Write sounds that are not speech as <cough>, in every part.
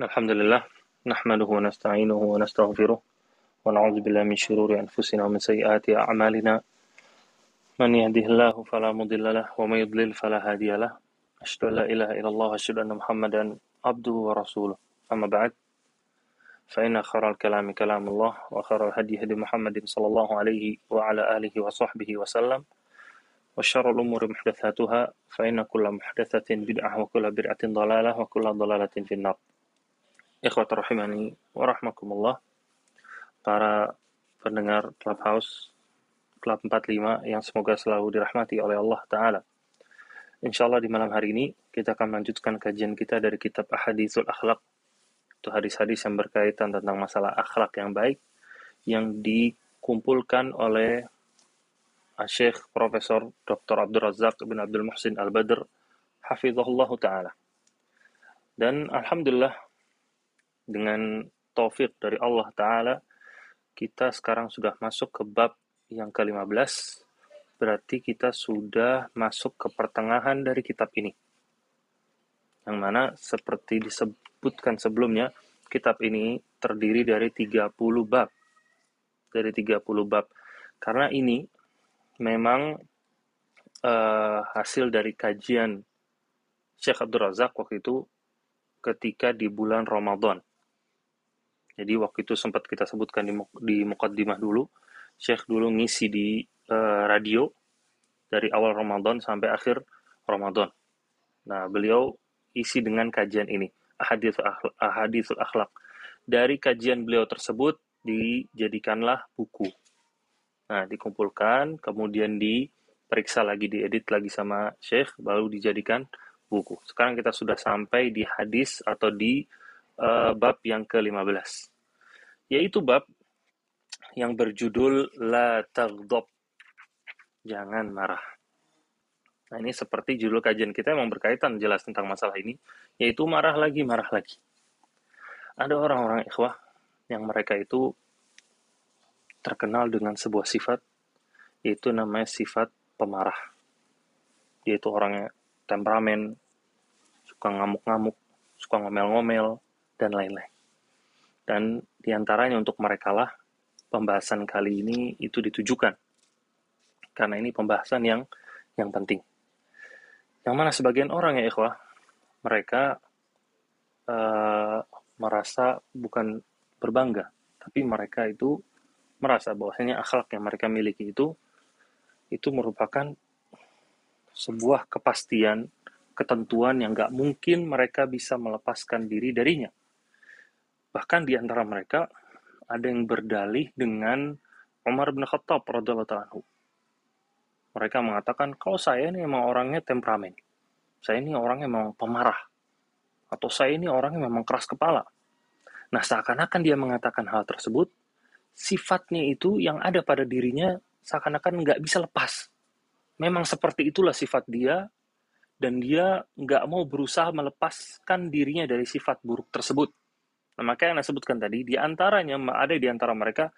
الحمد لله نحمده ونستعينه ونستغفره ونعوذ بالله من شرور أنفسنا ومن سيئات أعمالنا. من يهده الله فلا مضل له ومن يضلل فلا هادي له. أشهد أن لا إله إلا الله وأشهد أن محمدا عبده ورسوله. أما بعد فإن خير الكلام كلام الله وخير الهدي هدي محمد صلى الله عليه وعلى آله وصحبه وسلم وشر الأمور محدثاتها فإن كل محدثة بدعة وكل بدعة ضلالة وكل ضلالة في النار. Ikhwata rahimani wa rahmakumullah para pendengar Clubhouse Club 45 yang semoga selalu dirahmati oleh Allah Ta'ala. Insya Allah di malam hari ini kita akan melanjutkan kajian kita dari kitab Ahadithul Akhlaq. Itu hadis-hadis yang berkaitan tentang masalah akhlak yang baik yang dikumpulkan oleh Syekh Profesor Dr. Abdul Razak bin Abdul Muhsin Al-Badr Hafizahullah Ta'ala. Dan Alhamdulillah dengan taufik dari Allah Ta'ala, kita sekarang sudah masuk ke bab yang ke-15, berarti kita sudah masuk ke pertengahan dari kitab ini. Yang mana seperti disebutkan sebelumnya, kitab ini terdiri dari 30 bab. Dari 30 bab. Karena ini memang uh, hasil dari kajian Syekh Abdul Razak waktu itu ketika di bulan Ramadan jadi waktu itu sempat kita sebutkan di, di Mukaddimah dulu, Syekh dulu ngisi di uh, radio dari awal Ramadan sampai akhir Ramadan. Nah, beliau isi dengan kajian ini, Ahadithul Akhlak. Akhlak. Dari kajian beliau tersebut dijadikanlah buku. Nah, dikumpulkan, kemudian diperiksa lagi, diedit lagi sama Syekh, baru dijadikan buku. Sekarang kita sudah sampai di hadis atau di uh, bab yang ke-15. Yaitu bab yang berjudul La Tagdob. Jangan marah. Nah ini seperti judul kajian kita memang berkaitan jelas tentang masalah ini, yaitu marah lagi, marah lagi. Ada orang-orang ikhwah yang mereka itu terkenal dengan sebuah sifat, yaitu namanya sifat pemarah. Yaitu orangnya temperamen, suka ngamuk-ngamuk, suka ngomel-ngomel, dan lain-lain. Dan di antaranya untuk mereka lah pembahasan kali ini itu ditujukan. Karena ini pembahasan yang yang penting. Yang mana sebagian orang ya ikhwah, mereka uh, merasa bukan berbangga, tapi mereka itu merasa bahwasanya akhlak yang mereka miliki itu itu merupakan sebuah kepastian, ketentuan yang gak mungkin mereka bisa melepaskan diri darinya. Bahkan di antara mereka ada yang berdalih dengan Umar bin Khattab radhiyallahu anhu. Mereka mengatakan kalau saya ini memang orangnya temperamen. Saya ini orangnya memang pemarah. Atau saya ini orangnya memang keras kepala. Nah, seakan-akan dia mengatakan hal tersebut, sifatnya itu yang ada pada dirinya seakan-akan nggak bisa lepas. Memang seperti itulah sifat dia, dan dia nggak mau berusaha melepaskan dirinya dari sifat buruk tersebut. Nah, maka yang saya sebutkan tadi, di antaranya ada di antara mereka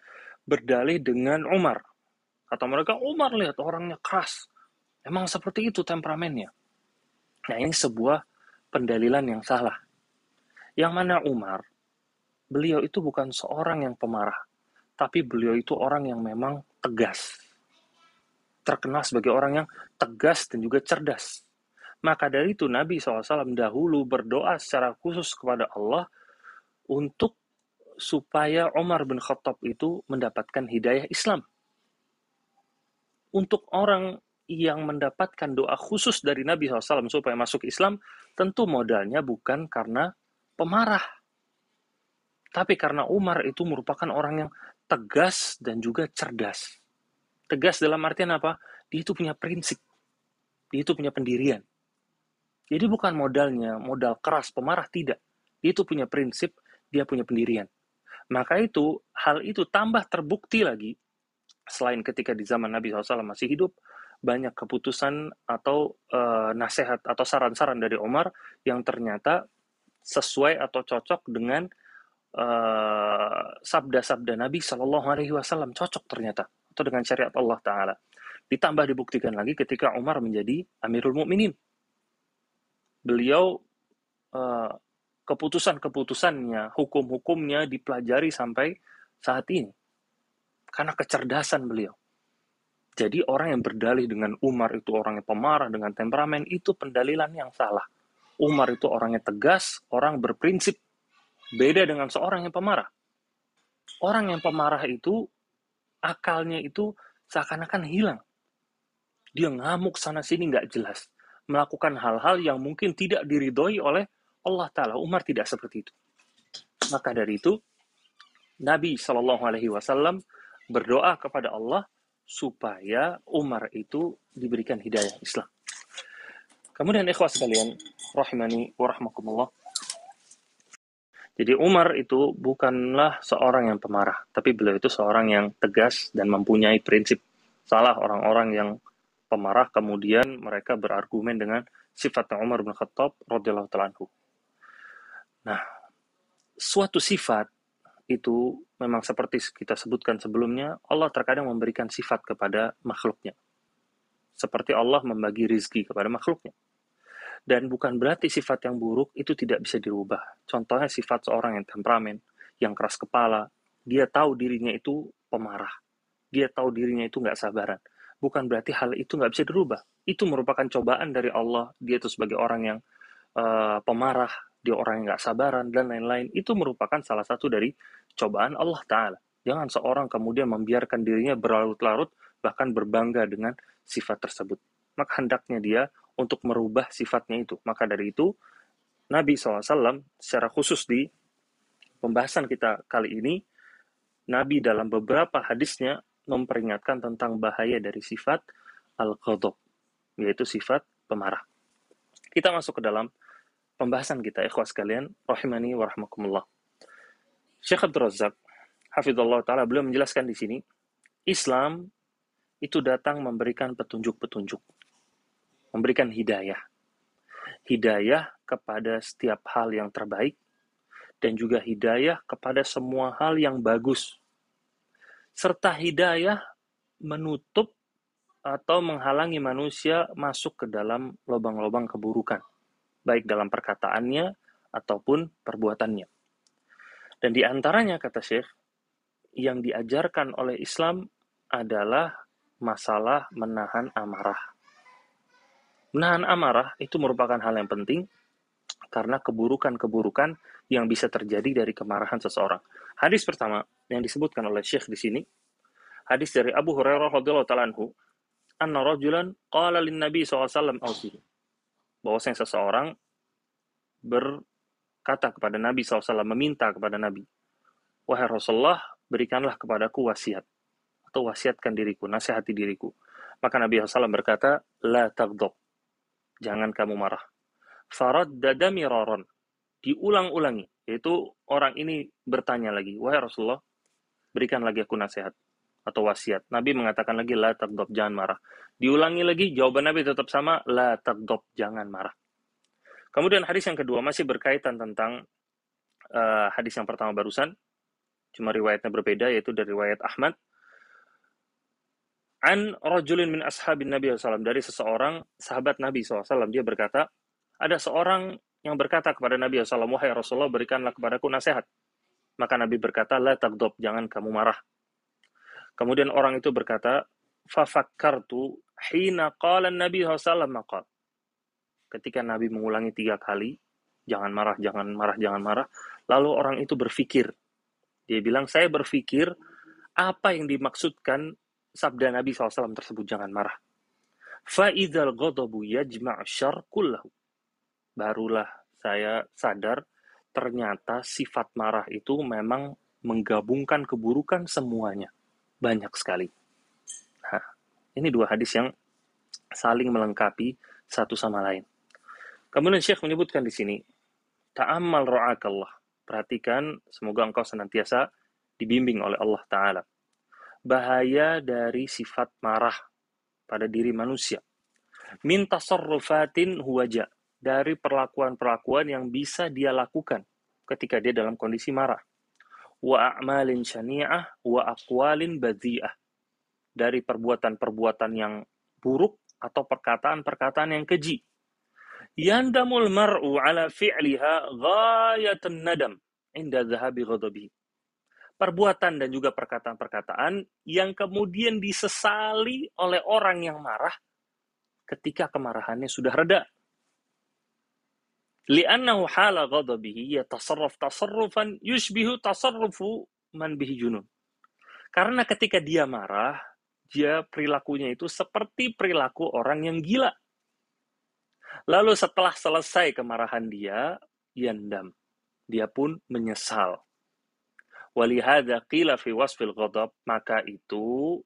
berdalih dengan Umar. Kata mereka, Umar lihat orangnya keras. Emang seperti itu temperamennya. Nah, ini sebuah pendalilan yang salah. Yang mana Umar, beliau itu bukan seorang yang pemarah, tapi beliau itu orang yang memang tegas. Terkenal sebagai orang yang tegas dan juga cerdas. Maka dari itu Nabi SAW dahulu berdoa secara khusus kepada Allah untuk supaya Umar bin Khattab itu mendapatkan hidayah Islam. Untuk orang yang mendapatkan doa khusus dari Nabi SAW supaya masuk Islam, tentu modalnya bukan karena pemarah. Tapi karena Umar itu merupakan orang yang tegas dan juga cerdas. Tegas dalam artian apa? Dia itu punya prinsip. Dia itu punya pendirian. Jadi bukan modalnya, modal keras, pemarah, tidak. Dia itu punya prinsip, dia punya pendirian. Maka itu, hal itu tambah terbukti lagi, selain ketika di zaman Nabi SAW masih hidup, banyak keputusan atau uh, nasihat atau saran-saran dari Umar yang ternyata sesuai atau cocok dengan uh, sabda-sabda Nabi Shallallahu Alaihi Wasallam cocok ternyata atau dengan syariat Allah Taala. Ditambah dibuktikan lagi ketika Umar menjadi Amirul Mukminin. Beliau uh, keputusan-keputusannya, hukum-hukumnya dipelajari sampai saat ini. Karena kecerdasan beliau. Jadi orang yang berdalih dengan Umar itu orang yang pemarah dengan temperamen itu pendalilan yang salah. Umar itu orangnya tegas, orang berprinsip. Beda dengan seorang yang pemarah. Orang yang pemarah itu akalnya itu seakan-akan hilang. Dia ngamuk sana sini nggak jelas. Melakukan hal-hal yang mungkin tidak diridhoi oleh Allah Ta'ala. Umar tidak seperti itu. Maka dari itu, Nabi Shallallahu Alaihi Wasallam berdoa kepada Allah supaya Umar itu diberikan hidayah Islam. Kemudian ikhwas sekalian, rahimani wa rahmakumullah. Jadi Umar itu bukanlah seorang yang pemarah, tapi beliau itu seorang yang tegas dan mempunyai prinsip. Salah orang-orang yang pemarah kemudian mereka berargumen dengan sifat Umar bin Khattab radhiyallahu Nah, suatu sifat itu memang seperti kita sebutkan sebelumnya, Allah terkadang memberikan sifat kepada makhluknya. Seperti Allah membagi rizki kepada makhluknya. Dan bukan berarti sifat yang buruk itu tidak bisa dirubah. Contohnya sifat seorang yang temperamen, yang keras kepala, dia tahu dirinya itu pemarah. Dia tahu dirinya itu nggak sabaran. Bukan berarti hal itu nggak bisa dirubah. Itu merupakan cobaan dari Allah. Dia itu sebagai orang yang uh, pemarah, dia orang yang nggak sabaran, dan lain-lain. Itu merupakan salah satu dari cobaan Allah Ta'ala. Jangan seorang kemudian membiarkan dirinya berlarut-larut, bahkan berbangga dengan sifat tersebut. Maka hendaknya dia untuk merubah sifatnya itu. Maka dari itu, Nabi SAW secara khusus di pembahasan kita kali ini, Nabi dalam beberapa hadisnya memperingatkan tentang bahaya dari sifat al-ghadab, yaitu sifat pemarah. Kita masuk ke dalam pembahasan kita ikhwas kalian rahimani wa rahmakumullah. Syekh Abdul Razak hafizallahu taala beliau menjelaskan di sini Islam itu datang memberikan petunjuk-petunjuk. Memberikan hidayah. Hidayah kepada setiap hal yang terbaik dan juga hidayah kepada semua hal yang bagus. Serta hidayah menutup atau menghalangi manusia masuk ke dalam lubang-lubang keburukan baik dalam perkataannya ataupun perbuatannya. Dan di antaranya, kata Syekh, yang diajarkan oleh Islam adalah masalah menahan amarah. Menahan amarah itu merupakan hal yang penting karena keburukan-keburukan yang bisa terjadi dari kemarahan seseorang. Hadis pertama yang disebutkan oleh Syekh di sini, hadis dari Abu Hurairah radhiyallahu taala anhu, anna rajulan qala lin Nabi SAW bahwasanya seseorang berkata kepada Nabi SAW, meminta kepada Nabi, Wahai Rasulullah, berikanlah kepadaku wasiat, atau wasiatkan diriku, nasihati diriku. Maka Nabi SAW berkata, La tagdob, jangan kamu marah. Farad dadami miraron, diulang-ulangi, yaitu orang ini bertanya lagi, Wahai Rasulullah, berikan lagi aku nasihat atau wasiat. Nabi mengatakan lagi la tagdob jangan marah. Diulangi lagi jawaban Nabi tetap sama la tagdob jangan marah. Kemudian hadis yang kedua masih berkaitan tentang uh, hadis yang pertama barusan. Cuma riwayatnya berbeda yaitu dari riwayat Ahmad. An rajulin min ashabin Nabi SAW. Dari seseorang sahabat Nabi SAW. Dia berkata, ada seorang yang berkata kepada Nabi SAW, Wahai Rasulullah, berikanlah kepadaku nasihat. Maka Nabi berkata, La tagdob, jangan kamu marah. Kemudian orang itu berkata, Fafakkartu hina qala Nabi SAW maqal. Ketika Nabi mengulangi tiga kali, jangan marah, jangan marah, jangan marah. Lalu orang itu berpikir. Dia bilang, saya berpikir apa yang dimaksudkan sabda Nabi SAW tersebut, jangan marah. Fa'idhal ghadabu yajma' syar kullahu. Barulah saya sadar, ternyata sifat marah itu memang menggabungkan keburukan semuanya banyak sekali. Nah, ini dua hadis yang saling melengkapi satu sama lain. Kemudian Syekh menyebutkan di sini, ta'ammal ra'akallah. Perhatikan, semoga engkau senantiasa dibimbing oleh Allah Ta'ala. Bahaya dari sifat marah pada diri manusia. Minta sorrofatin huwaja. Dari perlakuan-perlakuan yang bisa dia lakukan ketika dia dalam kondisi marah wa a'malin syani'ah wa aqwalin badhi'ah. Dari perbuatan-perbuatan yang buruk atau perkataan-perkataan yang keji. Yandamul mar'u ala fi'liha ghayatan nadam inda dhahabi ghadabihi. Perbuatan dan juga perkataan-perkataan yang kemudian disesali oleh orang yang marah ketika kemarahannya sudah reda. Li'annahu hala ghadabihi yatasarraf tasarrufan yushbihu tasarrufu man bihi junun. Karena ketika dia marah, dia perilakunya itu seperti perilaku orang yang gila. Lalu setelah selesai kemarahan dia, yandam. Dia pun menyesal. Walihada qila fi wasfil ghadab, maka itu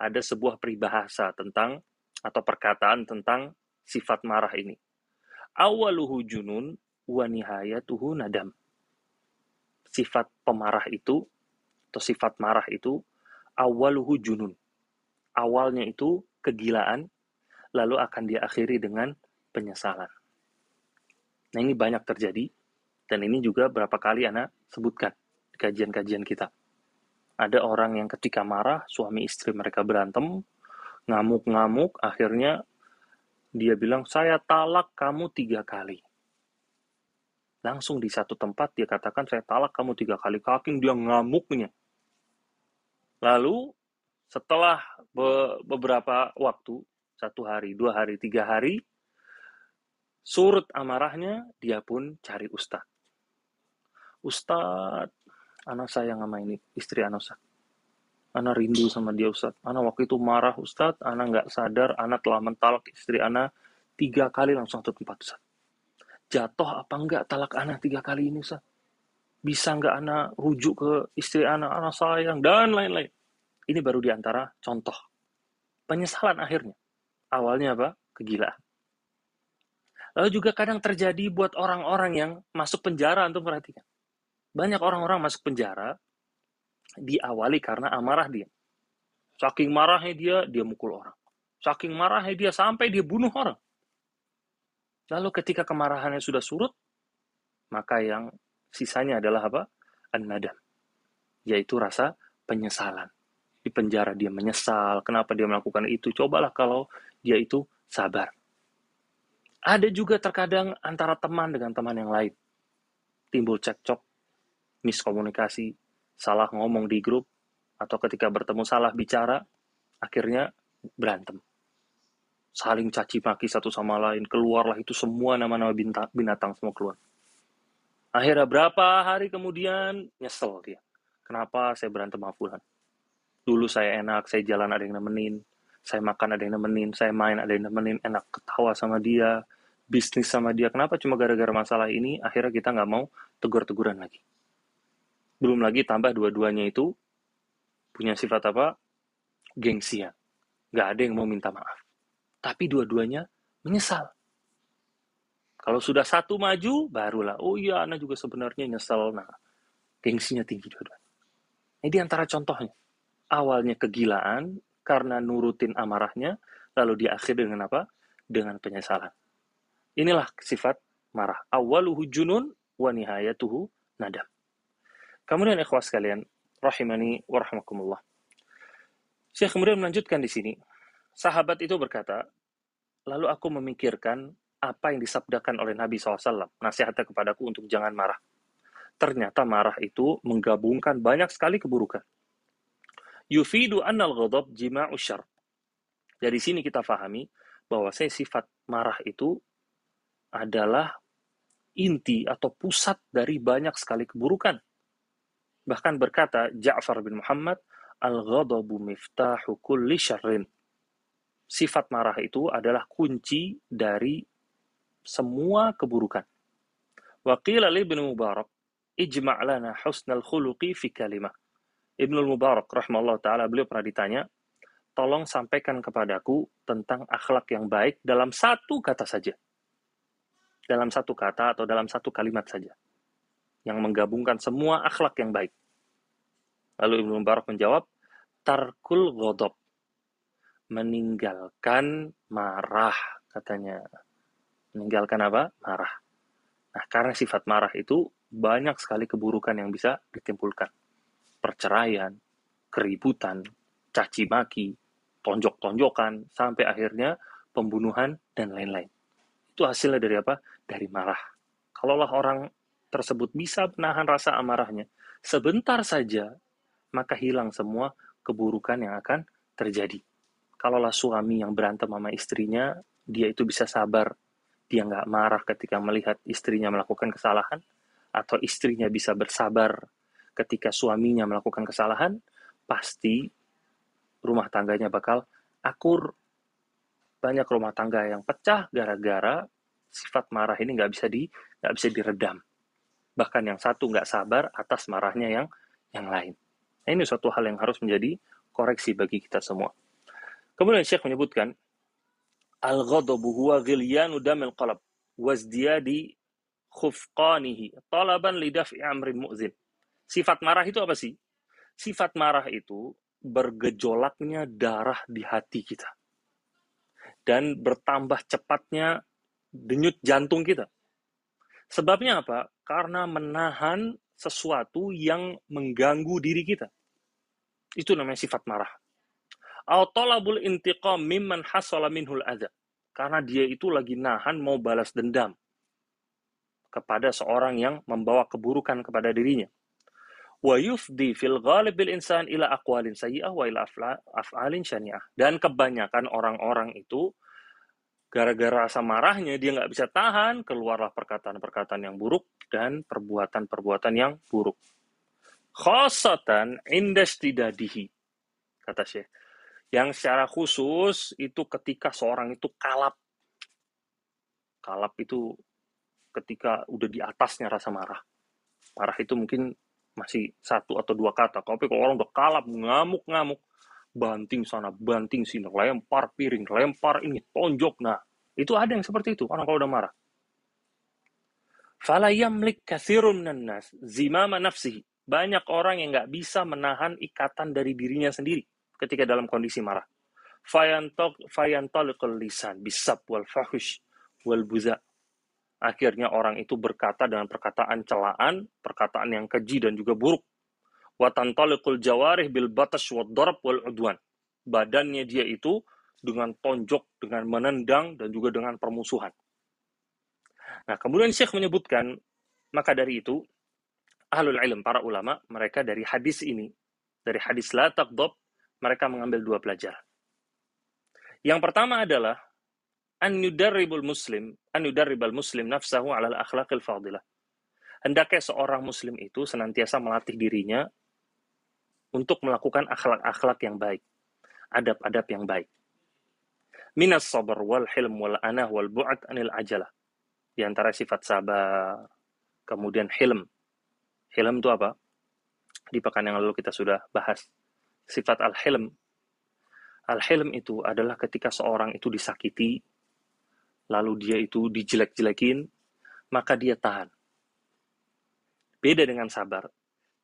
ada sebuah peribahasa tentang atau perkataan tentang sifat marah ini. Awaluhu junun wa nihayatuhu nadam. Sifat pemarah itu atau sifat marah itu awaluhu junun. Awalnya itu kegilaan lalu akan diakhiri dengan penyesalan. Nah, ini banyak terjadi dan ini juga berapa kali anak sebutkan di kajian-kajian kita. Ada orang yang ketika marah, suami istri mereka berantem, ngamuk-ngamuk, akhirnya dia bilang, saya talak kamu tiga kali. Langsung di satu tempat dia katakan, saya talak kamu tiga kali. Kaking dia ngamuknya. Lalu setelah beberapa waktu, satu hari, dua hari, tiga hari, surut amarahnya, dia pun cari ustad. Ustad, anak saya sama ini, istri anak saya. Ana rindu sama dia Ustaz. Ana waktu itu marah Ustaz, Ana nggak sadar Ana telah mentalak istri Ana tiga kali langsung satu tempat Ustaz. Jatuh apa enggak talak Ana tiga kali ini Ustaz? Bisa nggak Ana rujuk ke istri Ana, Ana sayang, dan lain-lain. Ini baru di antara contoh. Penyesalan akhirnya. Awalnya apa? Kegilaan. Lalu juga kadang terjadi buat orang-orang yang masuk penjara untuk perhatikan. Banyak orang-orang masuk penjara diawali karena amarah dia. Saking marahnya dia, dia mukul orang. Saking marahnya dia sampai dia bunuh orang. Lalu ketika kemarahannya sudah surut, maka yang sisanya adalah apa? An-nadam. Yaitu rasa penyesalan. Di penjara dia menyesal, kenapa dia melakukan itu. Cobalah kalau dia itu sabar. Ada juga terkadang antara teman dengan teman yang lain. Timbul cekcok, miskomunikasi, salah ngomong di grup, atau ketika bertemu salah bicara, akhirnya berantem. Saling caci maki satu sama lain, keluarlah itu semua nama-nama binatang semua keluar. Akhirnya berapa hari kemudian nyesel dia. Kenapa saya berantem sama Fulan? Dulu saya enak, saya jalan ada yang nemenin, saya makan ada yang nemenin, saya main ada yang nemenin, enak ketawa sama dia, bisnis sama dia. Kenapa cuma gara-gara masalah ini akhirnya kita nggak mau tegur-teguran lagi? Belum lagi tambah dua-duanya itu punya sifat apa? Gengsian. Gak ada yang mau minta maaf. Tapi dua-duanya menyesal. Kalau sudah satu maju, barulah, oh iya, anak juga sebenarnya nyesel. Nah, gengsinya tinggi dua-duanya. Ini antara contohnya. Awalnya kegilaan, karena nurutin amarahnya, lalu diakhiri dengan apa? Dengan penyesalan. Inilah sifat marah. Awaluhu junun, wa nihayatuhu nadam. Kemudian ikhwas sekalian, rahimani wa rahmakumullah. Syekh kemudian melanjutkan di sini. Sahabat itu berkata, lalu aku memikirkan apa yang disabdakan oleh Nabi SAW, nasihatnya kepadaku untuk jangan marah. Ternyata marah itu menggabungkan banyak sekali keburukan. Yufidu annal ghadab jima'u syar. Dari sini kita fahami bahwa saya sifat marah itu adalah inti atau pusat dari banyak sekali keburukan. Bahkan berkata Ja'far bin Muhammad, Al-ghadabu miftahu kulli syarrin. Sifat marah itu adalah kunci dari semua keburukan. Wa qila li bin Mubarak, ijma' lana husnal khuluqi fi kalimah. Ibnul Mubarak rahimahullah taala beliau pernah ditanya, tolong sampaikan kepadaku tentang akhlak yang baik dalam satu kata saja. Dalam satu kata atau dalam satu kalimat saja. Yang menggabungkan semua akhlak yang baik. Lalu Ibnu Mubarak menjawab, tarkul godop. Meninggalkan marah, katanya. Meninggalkan apa? Marah. Nah, karena sifat marah itu banyak sekali keburukan yang bisa ditimpulkan. Perceraian, keributan, caci maki, tonjok-tonjokan, sampai akhirnya pembunuhan, dan lain-lain. Itu hasilnya dari apa? Dari marah. Kalaulah orang tersebut bisa menahan rasa amarahnya sebentar saja, maka hilang semua keburukan yang akan terjadi. Kalaulah suami yang berantem sama istrinya, dia itu bisa sabar, dia nggak marah ketika melihat istrinya melakukan kesalahan, atau istrinya bisa bersabar ketika suaminya melakukan kesalahan, pasti rumah tangganya bakal akur. Banyak rumah tangga yang pecah gara-gara sifat marah ini nggak bisa di nggak bisa diredam. Bahkan yang satu nggak sabar atas marahnya yang yang lain. Nah, ini suatu hal yang harus menjadi koreksi bagi kita semua. Kemudian Syekh menyebutkan al-ghadabu huwa ghilyanu damil qalb wazdiyadi khufqanihi talaban lidaf'i amrin mu'zin. Sifat marah itu apa sih? Sifat marah itu bergejolaknya darah di hati kita. Dan bertambah cepatnya denyut jantung kita. Sebabnya apa? Karena menahan sesuatu yang mengganggu diri kita. Itu namanya sifat marah. Au-talabul intiqam mimman hasala minhul adha. Karena dia itu lagi nahan mau balas dendam kepada seorang yang membawa keburukan kepada dirinya. Wa yufdi fil ghalib bil insan ila aqwalin sayyi'ah wa ila af'alin syani'ah. Dan kebanyakan orang-orang itu gara-gara rasa marahnya dia nggak bisa tahan, keluarlah perkataan-perkataan yang buruk dan perbuatan-perbuatan yang buruk. Khosatan tidadihi, kata Syekh. Yang secara khusus itu ketika seorang itu kalap. Kalap itu ketika udah di atasnya rasa marah. Marah itu mungkin masih satu atau dua kata. Tapi kalau orang udah kalap, ngamuk-ngamuk, banting sana, banting sini, lempar piring, lempar ini, tonjok. Nah, itu ada yang seperti itu, orang kalau udah marah. Fala yamlik kathirun nas zimama nafsihi. Banyak orang yang nggak bisa menahan ikatan dari dirinya sendiri ketika dalam kondisi marah. Fayantalikul lisan bisab wal fahush wal buza. Akhirnya orang itu berkata dengan perkataan celaan, perkataan yang keji dan juga buruk. Watantalikul jawarih bil batas wad wal udwan. Badannya dia itu dengan tonjok, dengan menendang, dan juga dengan permusuhan. Nah, kemudian Syekh menyebutkan, maka dari itu, ahlul ilm, para ulama, mereka dari hadis ini, dari hadis la taqdab, mereka mengambil dua pelajaran. Yang pertama adalah, an yudarribul muslim, an yudarribal muslim nafsahu ala akhlaqil fadilah. Hendaknya seorang muslim itu senantiasa melatih dirinya untuk melakukan akhlak-akhlak yang baik, adab-adab yang baik minas sabar wal hilm wal anah wal bu'at anil ajalah. Di antara sifat sabar, kemudian hilm. Hilm itu apa? Di pekan yang lalu kita sudah bahas. Sifat al-hilm. Al-hilm itu adalah ketika seorang itu disakiti, lalu dia itu dijelek-jelekin, maka dia tahan. Beda dengan sabar.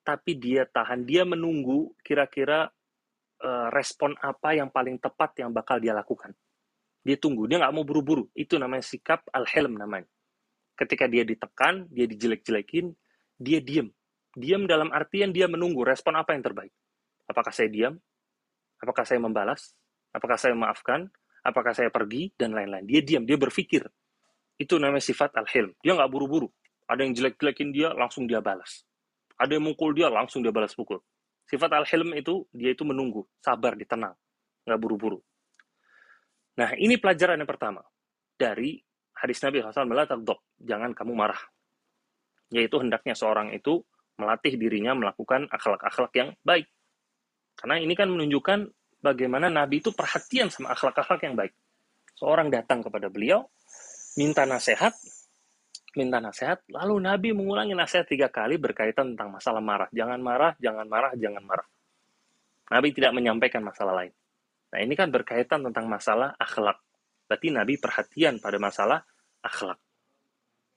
Tapi dia tahan, dia menunggu kira-kira uh, respon apa yang paling tepat yang bakal dia lakukan. Dia tunggu, dia nggak mau buru-buru. Itu namanya sikap al-hilm namanya. Ketika dia ditekan, dia dijelek-jelekin, dia diam. Diam dalam artian dia menunggu respon apa yang terbaik. Apakah saya diam? Apakah saya membalas? Apakah saya memaafkan? Apakah saya pergi? Dan lain-lain. Dia diam, dia berpikir. Itu namanya sifat al-hilm. Dia nggak buru-buru. Ada yang jelek-jelekin dia, langsung dia balas. Ada yang mukul dia, langsung dia balas pukul. Sifat al-hilm itu, dia itu menunggu, sabar, ditenang. Nggak buru-buru. Nah, ini pelajaran yang pertama dari hadis Nabi SAW, jangan kamu marah. Yaitu hendaknya seorang itu melatih dirinya melakukan akhlak-akhlak yang baik. Karena ini kan menunjukkan bagaimana Nabi itu perhatian sama akhlak-akhlak yang baik. Seorang datang kepada beliau, minta nasihat, minta nasihat, lalu Nabi mengulangi nasihat tiga kali berkaitan tentang masalah marah. Jangan marah, jangan marah, jangan marah. Nabi tidak menyampaikan masalah lain. Nah, ini kan berkaitan tentang masalah akhlak. Berarti Nabi perhatian pada masalah akhlak.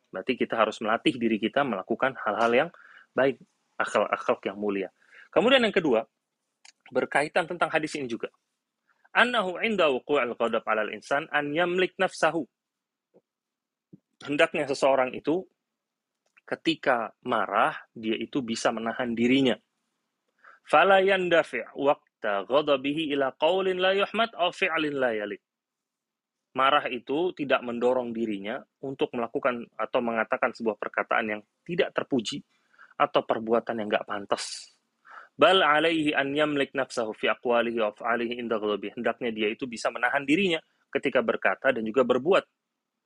Berarti kita harus melatih diri kita melakukan hal-hal yang baik, akhlak-akhlak yang mulia. Kemudian yang kedua, berkaitan tentang hadis ini juga. Annahu inda wuqu'il ghadab 'alal insan an yamlik nafsahu. Hendaknya seseorang itu ketika marah, dia itu bisa menahan dirinya. Fala yandafi' ghadabihi ila qaulin la yuhmad aw fi'lin la yalik. Marah itu tidak mendorong dirinya untuk melakukan atau mengatakan sebuah perkataan yang tidak terpuji atau perbuatan yang nggak pantas. Bal alaihi an yamlik nafsahu fi aqwalihi wa af'alihi inda ghadabi. Hendaknya dia itu bisa menahan dirinya ketika berkata dan juga berbuat.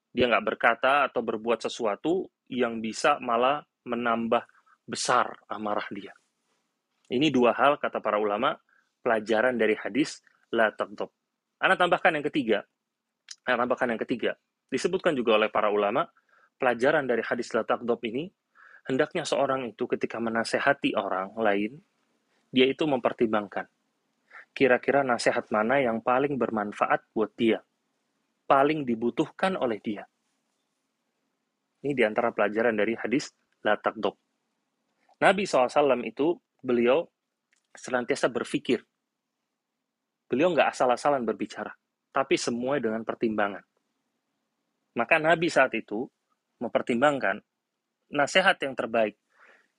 Dia nggak berkata atau berbuat sesuatu yang bisa malah menambah besar amarah dia. Ini dua hal kata para ulama pelajaran dari hadis la taghdab. Anda tambahkan yang ketiga, Nah, tambahkan yang ketiga, disebutkan juga oleh para ulama, pelajaran dari hadis la taqdob ini, hendaknya seorang itu ketika menasehati orang lain, dia itu mempertimbangkan, kira-kira nasihat mana yang paling bermanfaat buat dia, paling dibutuhkan oleh dia. Ini di antara pelajaran dari hadis la taqdob. Nabi SAW itu, beliau senantiasa berpikir. Beliau nggak asal-asalan berbicara tapi semua dengan pertimbangan. Maka Nabi saat itu mempertimbangkan nasihat yang terbaik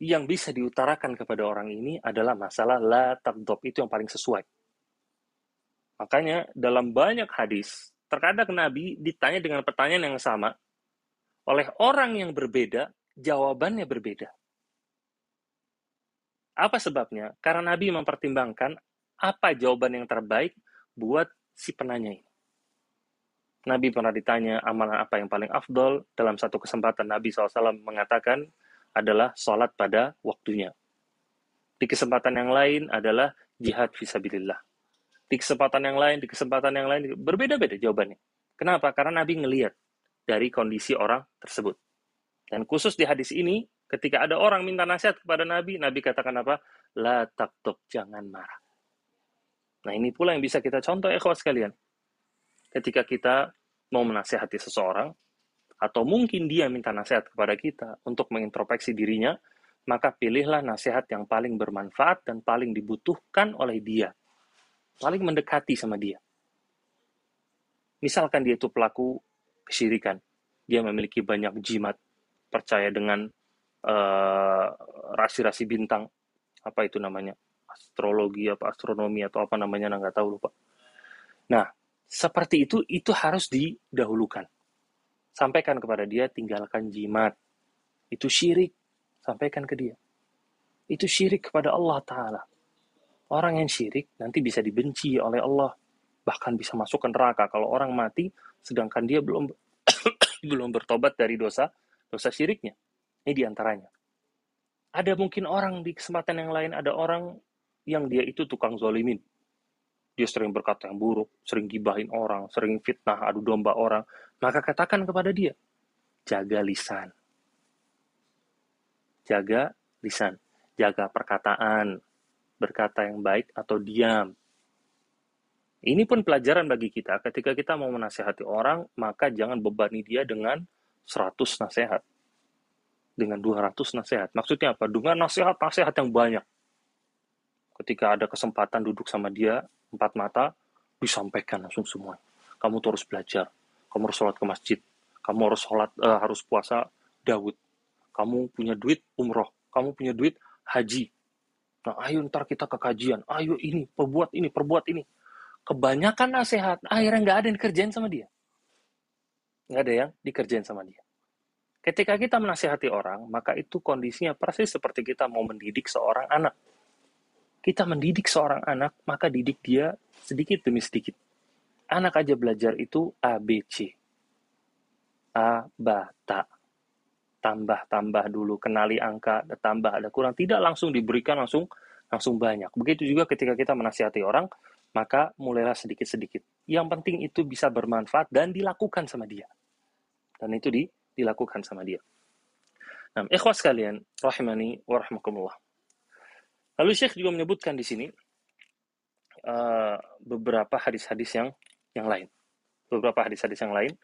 yang bisa diutarakan kepada orang ini adalah masalah la takdob itu yang paling sesuai. Makanya dalam banyak hadis, terkadang Nabi ditanya dengan pertanyaan yang sama oleh orang yang berbeda, jawabannya berbeda. Apa sebabnya? Karena Nabi mempertimbangkan apa jawaban yang terbaik buat si penanya ini. Nabi pernah ditanya amalan apa yang paling afdol. Dalam satu kesempatan Nabi SAW mengatakan adalah sholat pada waktunya. Di kesempatan yang lain adalah jihad visabilillah. Di kesempatan yang lain, di kesempatan yang lain, berbeda-beda jawabannya. Kenapa? Karena Nabi ngeliat dari kondisi orang tersebut. Dan khusus di hadis ini, ketika ada orang minta nasihat kepada Nabi, Nabi katakan apa? La jangan marah. Nah ini pula yang bisa kita contoh ikhwas sekalian. Ketika kita mau menasehati seseorang, atau mungkin dia minta nasihat kepada kita untuk mengintrospeksi dirinya, maka pilihlah nasihat yang paling bermanfaat dan paling dibutuhkan oleh dia. Paling mendekati sama dia. Misalkan dia itu pelaku kesyirikan, dia memiliki banyak jimat, percaya dengan uh, rasi-rasi bintang, apa itu namanya, astrologi apa astronomi atau apa namanya nggak tahu lupa. Nah, seperti itu itu harus didahulukan. Sampaikan kepada dia tinggalkan jimat. Itu syirik. Sampaikan ke dia. Itu syirik kepada Allah taala. Orang yang syirik nanti bisa dibenci oleh Allah, bahkan bisa masuk ke neraka kalau orang mati sedangkan dia belum <coughs> belum bertobat dari dosa dosa syiriknya. Ini di antaranya. Ada mungkin orang di kesempatan yang lain ada orang yang dia itu tukang zolimin. Dia sering berkata yang buruk, sering gibahin orang, sering fitnah, adu domba orang. Maka katakan kepada dia, jaga lisan. Jaga lisan. Jaga perkataan. Berkata yang baik atau diam. Ini pun pelajaran bagi kita. Ketika kita mau menasehati orang, maka jangan bebani dia dengan 100 nasihat. Dengan 200 nasihat. Maksudnya apa? Dengan nasihat-nasihat yang banyak ketika ada kesempatan duduk sama dia empat mata disampaikan langsung semua. Kamu tuh harus belajar. Kamu harus sholat ke masjid. Kamu harus sholat uh, harus puasa Daud kamu punya duit umroh. Kamu punya duit haji. Nah ayo ntar kita ke kajian. Ayo ini perbuat ini perbuat ini. Kebanyakan nasihat akhirnya nggak ada yang dikerjain sama dia. Nggak ada yang dikerjain sama dia. Ketika kita menasihati orang maka itu kondisinya persis seperti kita mau mendidik seorang anak kita mendidik seorang anak, maka didik dia sedikit demi sedikit. Anak aja belajar itu A, B, C. A, ba, ta. Tambah, tambah dulu, kenali angka, ada tambah, ada kurang. Tidak langsung diberikan langsung langsung banyak. Begitu juga ketika kita menasihati orang, maka mulailah sedikit-sedikit. Yang penting itu bisa bermanfaat dan dilakukan sama dia. Dan itu di, dilakukan sama dia. Nah, ikhwas kalian, rahimani wa rahmakumullah. Lalu Syekh juga menyebutkan di sini uh, beberapa hadis-hadis yang yang lain. Beberapa hadis-hadis yang lain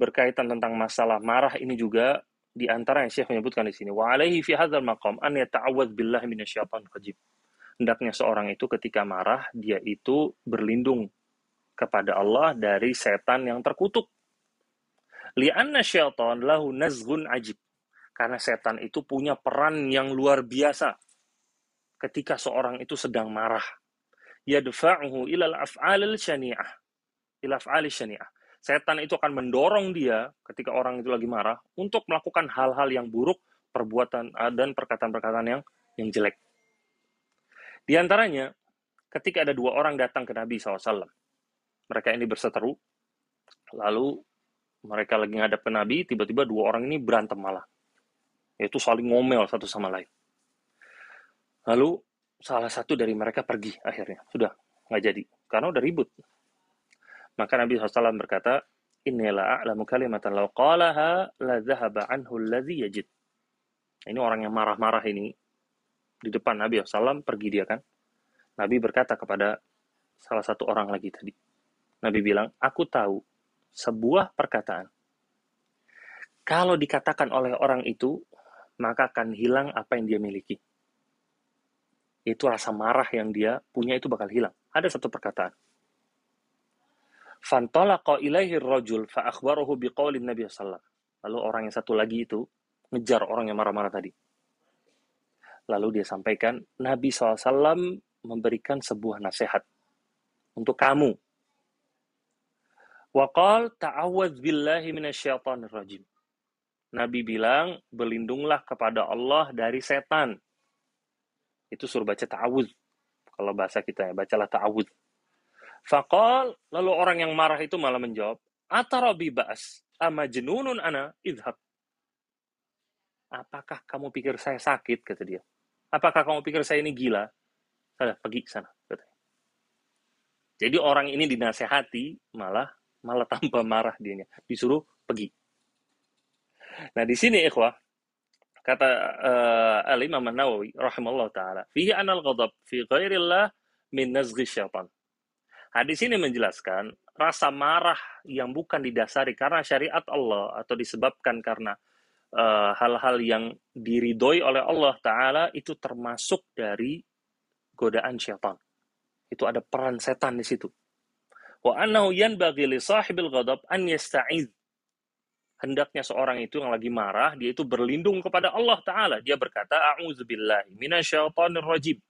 berkaitan tentang masalah marah ini juga di antara yang Syekh menyebutkan di sini. Wa alaihi fi hadzal maqam an yata'awwadz billahi minasyaitonir rajim. Hendaknya seorang itu ketika marah dia itu berlindung kepada Allah dari setan yang terkutuk. Li'anna syaitan lahu nazghun ajib karena setan itu punya peran yang luar biasa ketika seorang itu sedang marah. Yadfa'uhu ilal af'alil syani'ah. ila fa'ali syani'ah. Setan itu akan mendorong dia ketika orang itu lagi marah untuk melakukan hal-hal yang buruk, perbuatan dan perkataan-perkataan yang yang jelek. Di antaranya, ketika ada dua orang datang ke Nabi SAW, mereka ini berseteru, lalu mereka lagi ngadap ke Nabi, tiba-tiba dua orang ini berantem malah. Yaitu saling ngomel satu sama lain. Lalu salah satu dari mereka pergi akhirnya. Sudah, nggak jadi. Karena udah ribut. Maka Nabi SAW berkata, Inilah a'lamu kalimatan law qalaha la dhahaba anhu alladhi yajid. Ini orang yang marah-marah ini di depan Nabi SAW pergi dia kan. Nabi berkata kepada salah satu orang lagi tadi. Nabi bilang, aku tahu sebuah perkataan. Kalau dikatakan oleh orang itu, maka akan hilang apa yang dia miliki. Itu rasa marah yang dia punya itu bakal hilang. Ada satu perkataan Fantolaqa ilaihi rajul fa akhbarahu biqaulin Nabi sallallahu Lalu orang yang satu lagi itu ngejar orang yang marah-marah tadi. Lalu dia sampaikan, Nabi SAW memberikan sebuah nasihat untuk kamu. Waqal ta'awwadz billahi minasyaitonir rajim. Nabi bilang, berlindunglah kepada Allah dari setan. Itu suruh baca ta'awudz. Kalau bahasa kita ya, bacalah ta'awudz. Fakal, lalu orang yang marah itu malah menjawab, Atarabi ba'as, ama jenunun ana idhab. Apakah kamu pikir saya sakit, kata dia. Apakah kamu pikir saya ini gila? Saya pergi sana, katanya. Jadi orang ini dinasehati, malah malah <laughs> tambah marah dianya. Disuruh pergi. Nah, di sini ikhwah, kata uh, Al-Imam An-Nawawi rahimahullah taala, fihi anal ghadab fi ghairillah min nazghi syaitan. Hadis ini menjelaskan rasa marah yang bukan didasari karena syariat Allah atau disebabkan karena eh, hal-hal uh, yang diridhoi oleh Allah Ta'ala itu termasuk dari godaan syaitan. Itu ada peran setan di situ. Wa annahu yanbaghi li sahibil ghadab an yasta'iz. Hendaknya seorang itu yang lagi marah, dia itu berlindung kepada Allah Ta'ala. Dia berkata, A'udzubillahi minasyaitonir rajim.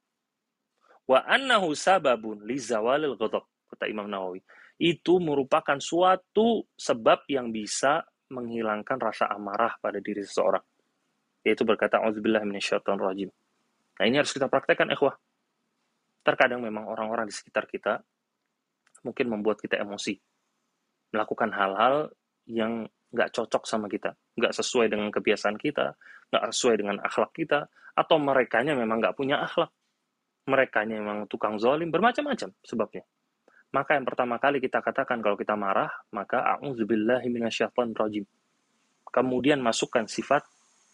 Wa annahu sababun li zawalil ghadab kata Imam Nawawi. Itu merupakan suatu sebab yang bisa menghilangkan rasa amarah pada diri seseorang. Yaitu berkata auzubillah minasyaitonir rajim. Nah ini harus kita praktekkan ikhwah. Terkadang memang orang-orang di sekitar kita mungkin membuat kita emosi melakukan hal-hal yang nggak cocok sama kita, nggak sesuai dengan kebiasaan kita, nggak sesuai dengan akhlak kita, atau merekanya memang nggak punya akhlak mereka memang tukang zolim, bermacam-macam sebabnya. Maka yang pertama kali kita katakan kalau kita marah, maka a'udzubillahi rajim. Kemudian masukkan sifat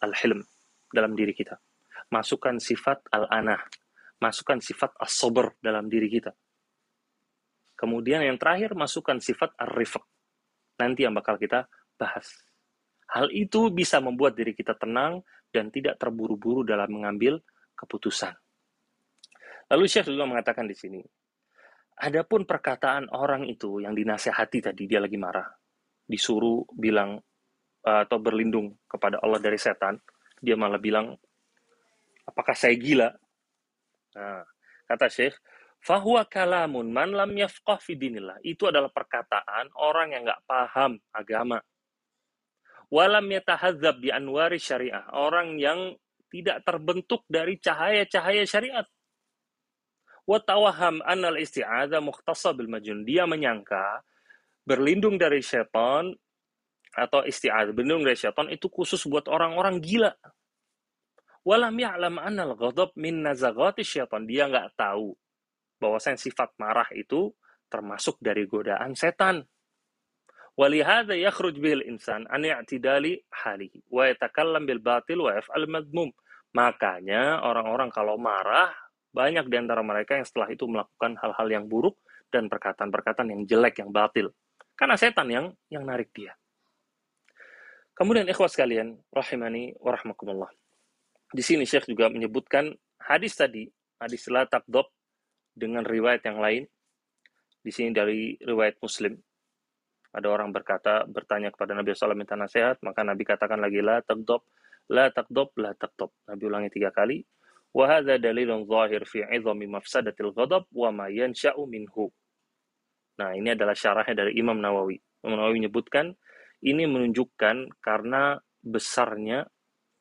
al-hilm dalam diri kita. Masukkan sifat al-anah. Masukkan sifat as-sabr dalam diri kita. Kemudian yang terakhir masukkan sifat ar-rifq. Nanti yang bakal kita bahas. Hal itu bisa membuat diri kita tenang dan tidak terburu-buru dalam mengambil keputusan. Lalu Syekh juga mengatakan di sini, adapun perkataan orang itu yang dinasehati tadi dia lagi marah, disuruh bilang uh, atau berlindung kepada Allah dari setan, dia malah bilang, apakah saya gila? Nah, kata Syekh, fahuwa kalamun man lam yafqah fi dinillah. Itu adalah perkataan orang yang nggak paham agama. Walam yatahadzab bi anwari syariah. Orang yang tidak terbentuk dari cahaya-cahaya syariat. Watawaham anal isti'adha mukhtasa bil majun. Dia menyangka berlindung dari syaitan atau isti'adha, berlindung dari syaitan itu khusus buat orang-orang gila. Walam ya'lam anal ghadab min nazagati syaitan. Dia nggak tahu bahwa sifat marah itu termasuk dari godaan setan. Insan an i'tidali halihi wa yatakallam bil batil wa yaf'al madmum. Makanya orang-orang kalau marah banyak di antara mereka yang setelah itu melakukan hal-hal yang buruk dan perkataan-perkataan yang jelek, yang batil. Karena setan yang yang narik dia. Kemudian ikhwas kalian, rahimani wa rahmakumullah. Di sini Syekh juga menyebutkan hadis tadi, hadis la takdob dengan riwayat yang lain. Di sini dari riwayat Muslim. Ada orang berkata bertanya kepada Nabi SAW minta nasihat, maka Nabi katakan lagi la takdob, la takdob, la takdob. Nabi ulangi tiga kali. Wahada dalilun zahir fi idhami mafsadatil ghadab wa ma yansha'u minhu. Nah, ini adalah syarahnya dari Imam Nawawi. Imam Nawawi menyebutkan ini menunjukkan karena besarnya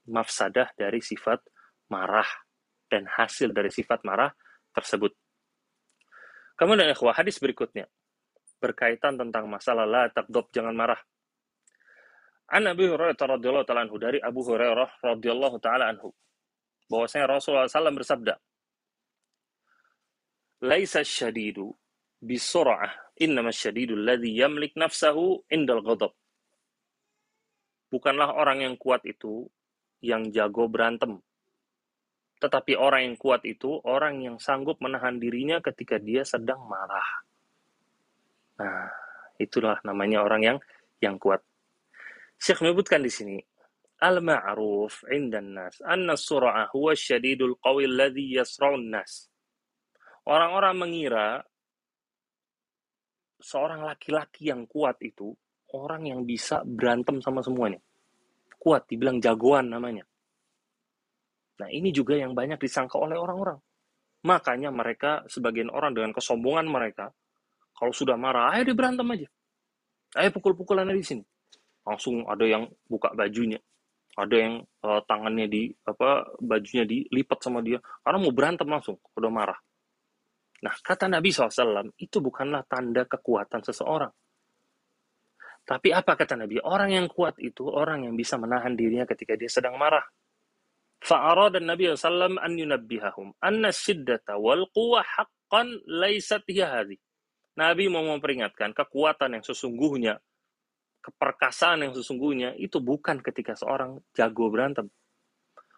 mafsadah dari sifat marah dan hasil dari sifat marah tersebut. Kemudian ikhwah hadis berikutnya berkaitan tentang masalah la takdob jangan marah. An Abi Hurairah radhiyallahu taala anhu dari Abu Hurairah radhiyallahu taala anhu bahwasanya Rasulullah SAW bersabda Laisa syadidu bisur'ah innama syadidu alladhi yamlik nafsahu indal ghadab Bukanlah orang yang kuat itu yang jago berantem tetapi orang yang kuat itu orang yang sanggup menahan dirinya ketika dia sedang marah. Nah, itulah namanya orang yang yang kuat. Syekh menyebutkan di sini, al-ma'ruf 'indan nas anna sur'ah huwa syadidul qawi alladhi yasra'un nas. Orang-orang mengira seorang laki-laki yang kuat itu orang yang bisa berantem sama semuanya. Kuat, dibilang jagoan namanya. Nah, ini juga yang banyak disangka oleh orang-orang. Makanya mereka, sebagian orang dengan kesombongan mereka, kalau sudah marah, ayo dia berantem aja. Ayo pukul-pukulan di sini. Langsung ada yang buka bajunya. Ada yang uh, tangannya di apa bajunya dilipat sama dia karena mau berantem langsung udah marah. Nah, kata Nabi SAW, itu bukanlah tanda kekuatan seseorang. Tapi apa kata Nabi? Orang yang kuat itu orang yang bisa menahan dirinya ketika dia sedang marah. Fa'arada Nabi SAW an yunabbihahum anna syiddata wal quwa haqqan laysat hiya hadhi. Nabi mau memperingatkan kekuatan yang sesungguhnya, keperkasaan yang sesungguhnya itu bukan ketika seorang jago berantem.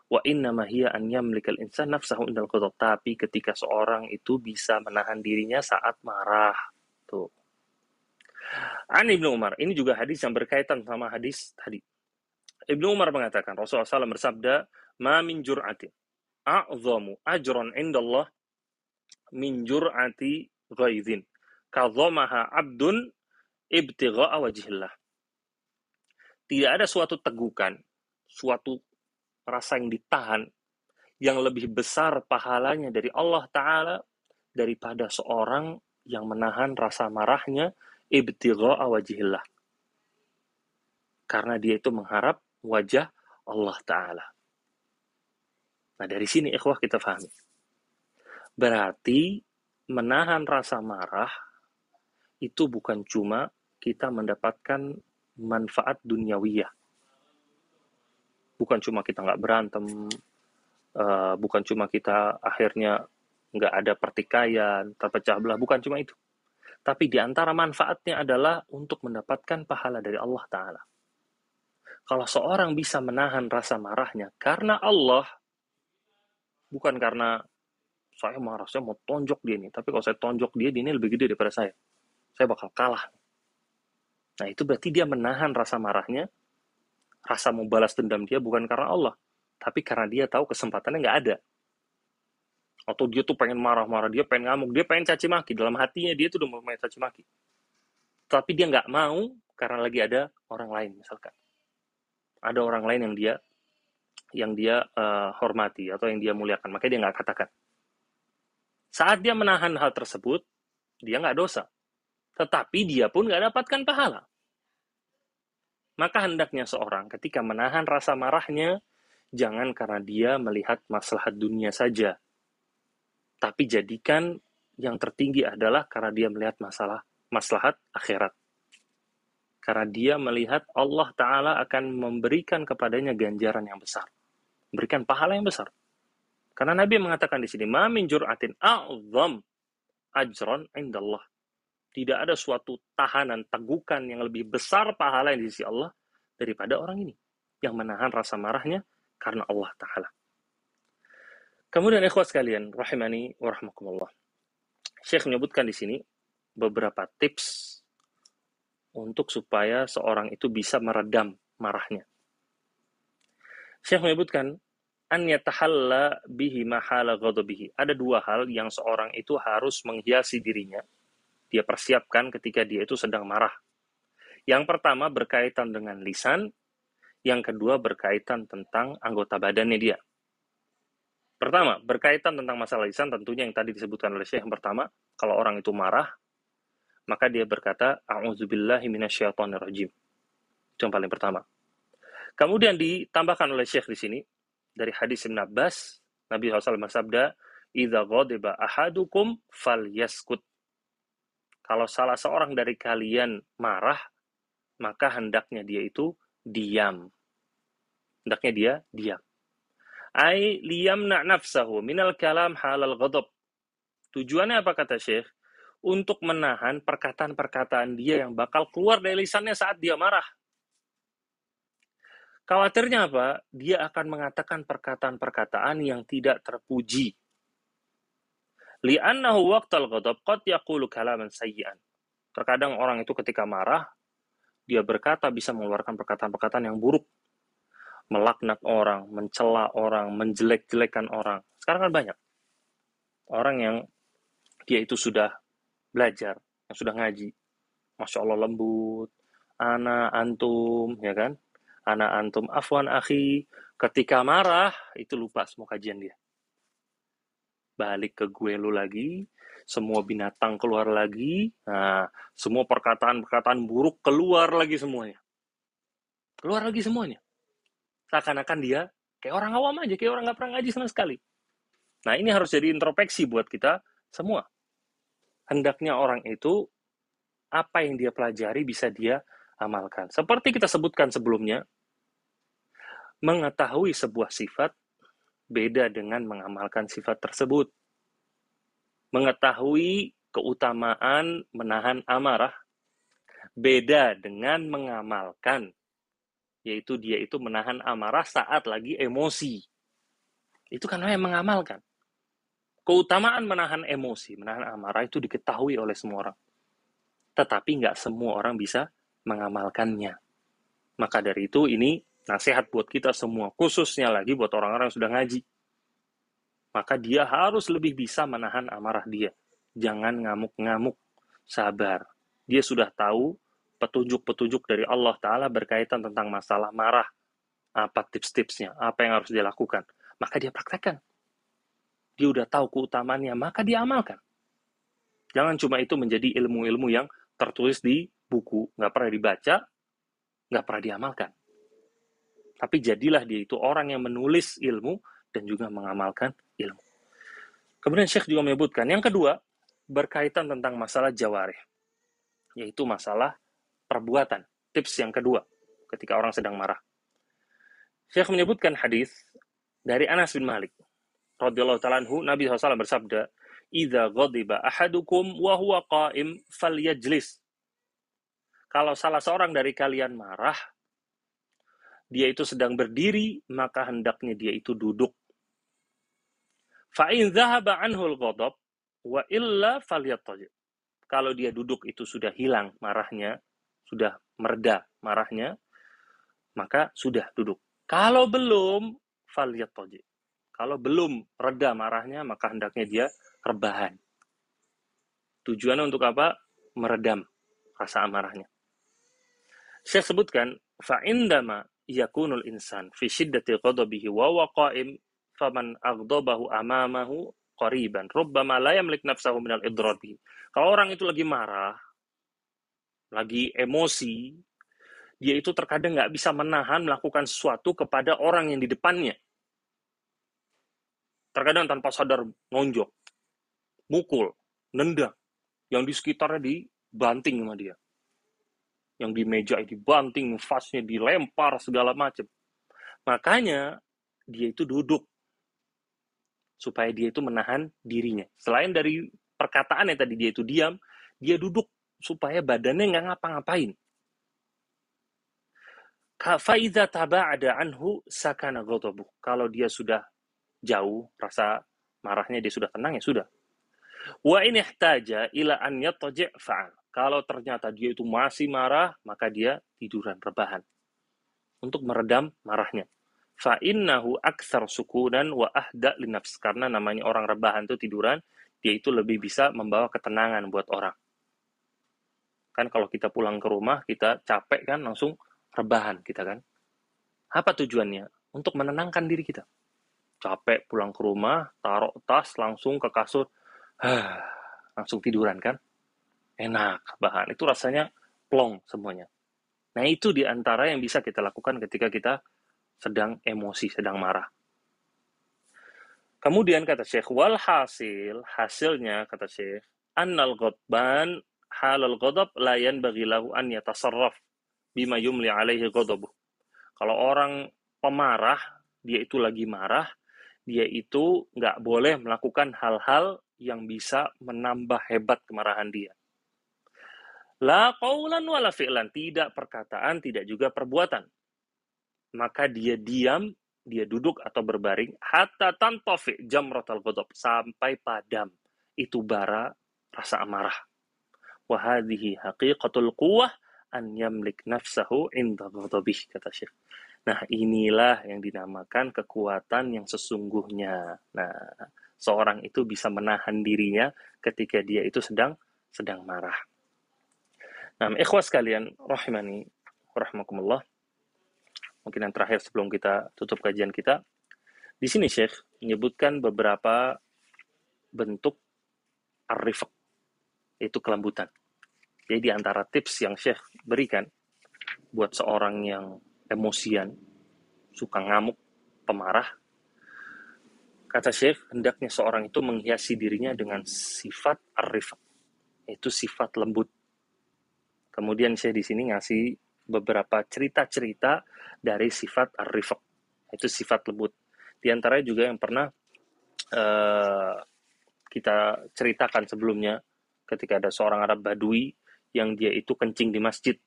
Wa inna hiya an yamlikal insan nafsahu indal. Tapi ketika seorang itu bisa menahan dirinya saat marah. Tuh. An Ibnu Umar, ini juga hadis yang berkaitan sama hadis tadi. Ibnu Umar mengatakan, Rasulullah SAW bersabda, ma min jur'atin a'zamu ajran indallah min jur'ati ghaidhin kadhamaha abdun ibtigha'a wajhillah. Tidak ada suatu tegukan suatu rasa yang ditahan yang lebih besar pahalanya dari Allah taala daripada seorang yang menahan rasa marahnya ibtigha'a wajhillah. Karena dia itu mengharap wajah Allah taala. Nah, dari sini ikhwah kita pahami. Berarti menahan rasa marah itu bukan cuma kita mendapatkan manfaat duniawiyah. Bukan cuma kita nggak berantem, uh, bukan cuma kita akhirnya nggak ada pertikaian, terpecah belah, bukan cuma itu. Tapi di antara manfaatnya adalah untuk mendapatkan pahala dari Allah Ta'ala. Kalau seorang bisa menahan rasa marahnya karena Allah, bukan karena saya marah, saya mau tonjok dia nih. Tapi kalau saya tonjok dia, dia ini lebih gede daripada saya. Saya bakal kalah. Nah itu berarti dia menahan rasa marahnya, rasa mau balas dendam dia bukan karena Allah, tapi karena dia tahu kesempatannya nggak ada. Atau dia tuh pengen marah-marah, dia pengen ngamuk, dia pengen caci maki. Dalam hatinya dia tuh udah mau main caci maki. Tapi dia nggak mau karena lagi ada orang lain misalkan. Ada orang lain yang dia yang dia uh, hormati atau yang dia muliakan. Makanya dia nggak katakan. Saat dia menahan hal tersebut, dia nggak dosa. Tetapi dia pun nggak dapatkan pahala. Maka hendaknya seorang ketika menahan rasa marahnya, jangan karena dia melihat maslahat dunia saja. Tapi jadikan yang tertinggi adalah karena dia melihat masalah maslahat akhirat. Karena dia melihat Allah Ta'ala akan memberikan kepadanya ganjaran yang besar berikan pahala yang besar. Karena Nabi mengatakan di sini, "Ma min jur'atin a'zam ajran indallah." Tidak ada suatu tahanan, tegukan yang lebih besar pahala yang di sisi Allah daripada orang ini yang menahan rasa marahnya karena Allah taala. Kemudian ikhwas sekalian, rahimani wa rahmakumullah. Syekh menyebutkan di sini beberapa tips untuk supaya seorang itu bisa meredam marahnya. Syekh menyebutkan an yatahalla bihi mahala ghadabihi. Ada dua hal yang seorang itu harus menghiasi dirinya. Dia persiapkan ketika dia itu sedang marah. Yang pertama berkaitan dengan lisan, yang kedua berkaitan tentang anggota badannya dia. Pertama, berkaitan tentang masalah lisan tentunya yang tadi disebutkan oleh Syekh yang pertama, kalau orang itu marah, maka dia berkata, A'udzubillahi minasyaitonirrajim. Itu yang paling pertama. Kemudian ditambahkan oleh Syekh di sini, dari hadis Ibn Abbas, Nabi SAW bersabda, Iza ghadiba ahadukum fal yaskut. Kalau salah seorang dari kalian marah, maka hendaknya dia itu diam. Hendaknya dia diam. Ai liyamna nafsahu minal kalam halal ghadab. Tujuannya apa kata Syekh? Untuk menahan perkataan-perkataan dia yang bakal keluar dari lisannya saat dia marah. Khawatirnya apa? Dia akan mengatakan perkataan-perkataan yang tidak terpuji. Li'annahu waqtal ghadab qad yaqulu kalaman sayyi'an. Terkadang orang itu ketika marah, dia berkata bisa mengeluarkan perkataan-perkataan yang buruk. Melaknat orang, mencela orang, menjelek-jelekan orang. Sekarang kan banyak. Orang yang dia itu sudah belajar, yang sudah ngaji. Masya Allah lembut, ana, antum, ya kan? anak antum afwan akhi ketika marah itu lupa semua kajian dia balik ke gue lu lagi semua binatang keluar lagi nah semua perkataan-perkataan buruk keluar lagi semuanya. Keluar lagi semuanya. Seakan-akan dia kayak orang awam aja kayak orang nggak pernah ngaji sama sekali. Nah ini harus jadi introspeksi buat kita semua. Hendaknya orang itu apa yang dia pelajari bisa dia amalkan. Seperti kita sebutkan sebelumnya, Mengetahui sebuah sifat beda dengan mengamalkan sifat tersebut. Mengetahui keutamaan menahan amarah beda dengan mengamalkan, yaitu dia itu menahan amarah saat lagi emosi. Itu kan yang mengamalkan. Keutamaan menahan emosi, menahan amarah itu diketahui oleh semua orang. Tetapi nggak semua orang bisa mengamalkannya. Maka dari itu ini Nasihat buat kita semua, khususnya lagi buat orang-orang yang sudah ngaji. Maka dia harus lebih bisa menahan amarah dia. Jangan ngamuk-ngamuk, sabar. Dia sudah tahu petunjuk-petunjuk dari Allah Ta'ala berkaitan tentang masalah marah. Apa tips-tipsnya, apa yang harus dia lakukan. Maka dia praktekkan. Dia udah tahu keutamaannya, maka dia amalkan. Jangan cuma itu menjadi ilmu-ilmu yang tertulis di buku, nggak pernah dibaca, nggak pernah diamalkan. Tapi jadilah dia itu orang yang menulis ilmu dan juga mengamalkan ilmu. Kemudian Syekh juga menyebutkan yang kedua berkaitan tentang masalah jawarih, yaitu masalah perbuatan. Tips yang kedua ketika orang sedang marah. Syekh menyebutkan hadis dari Anas bin Malik radhiyallahu taala anhu Nabi SAW bersabda, "Idza ghadiba ahadukum wa huwa qa'im falyajlis." Kalau salah seorang dari kalian marah, dia itu sedang berdiri, maka hendaknya dia itu duduk. Fa'in zahaba anhul ghadab wa illa falyattaji. Kalau dia duduk itu sudah hilang marahnya, sudah mereda marahnya, maka sudah duduk. Kalau belum, falyattaji. Kalau belum reda marahnya, maka hendaknya dia rebahan. Tujuannya untuk apa? Meredam rasa amarahnya. Saya sebutkan, fa'indama yakunul insan. Fi syiddati ghadabihi wa waqa'im faman aghdabahu amamahu qariban. Rubbama la yamlik nafsahu minal idrar Kalau orang itu lagi marah, lagi emosi, dia itu terkadang nggak bisa menahan melakukan sesuatu kepada orang yang di depannya. Terkadang tanpa sadar nonjok, mukul, nendang, yang di sekitarnya dibanting sama dia yang di meja dibanting, fasnya dilempar segala macam. Makanya dia itu duduk supaya dia itu menahan dirinya. Selain dari perkataan yang tadi dia itu diam, dia duduk supaya badannya nggak ngapa-ngapain. Faiza taba ada anhu sakana ghadabu. Kalau dia sudah jauh, rasa marahnya dia sudah tenang ya sudah. Wa in ihtaja ila an fa'al. Kalau ternyata dia itu masih marah, maka dia tiduran rebahan. Untuk meredam marahnya. Fa'innahu aksar sukunan wa ahda linafs. Karena namanya orang rebahan itu tiduran, dia itu lebih bisa membawa ketenangan buat orang. Kan kalau kita pulang ke rumah, kita capek kan, langsung rebahan kita kan. Apa tujuannya? Untuk menenangkan diri kita. Capek pulang ke rumah, taruh tas, langsung ke kasur, langsung tiduran kan enak bahan itu rasanya plong semuanya. Nah itu di antara yang bisa kita lakukan ketika kita sedang emosi, sedang marah. Kemudian kata Syekh, wal hasil, hasilnya kata Syekh, annal ghadban halal ghadab la yanbaghi lahu an yatasarraf bima yumli alaihi ghadabuh. Kalau orang pemarah, dia itu lagi marah, dia itu nggak boleh melakukan hal-hal yang bisa menambah hebat kemarahan dia. La qawlan wala fi'lan, tidak perkataan, tidak juga perbuatan. Maka dia diam, dia duduk atau berbaring, hatta tantafi jamratal ghadab, sampai padam itu bara rasa amarah. Wahadihi haqiqatul quwah an yamlik nafsahu inda ghadabih, kata Syekh. Nah, inilah yang dinamakan kekuatan yang sesungguhnya. Nah, seorang itu bisa menahan dirinya ketika dia itu sedang sedang marah. Nah, ikhwas sekalian, rahimani, rahmakumullah. Mungkin yang terakhir sebelum kita tutup kajian kita. Di sini Syekh menyebutkan beberapa bentuk arifak, itu kelembutan. Jadi di antara tips yang Syekh berikan buat seorang yang emosian, suka ngamuk, pemarah, kata Syekh, hendaknya seorang itu menghiasi dirinya dengan sifat arifak, itu sifat lembut, Kemudian saya di sini ngasih beberapa cerita-cerita dari sifat ar-rifq. Itu sifat lembut. Di antaranya juga yang pernah uh, kita ceritakan sebelumnya ketika ada seorang Arab Badui yang dia itu kencing di masjid.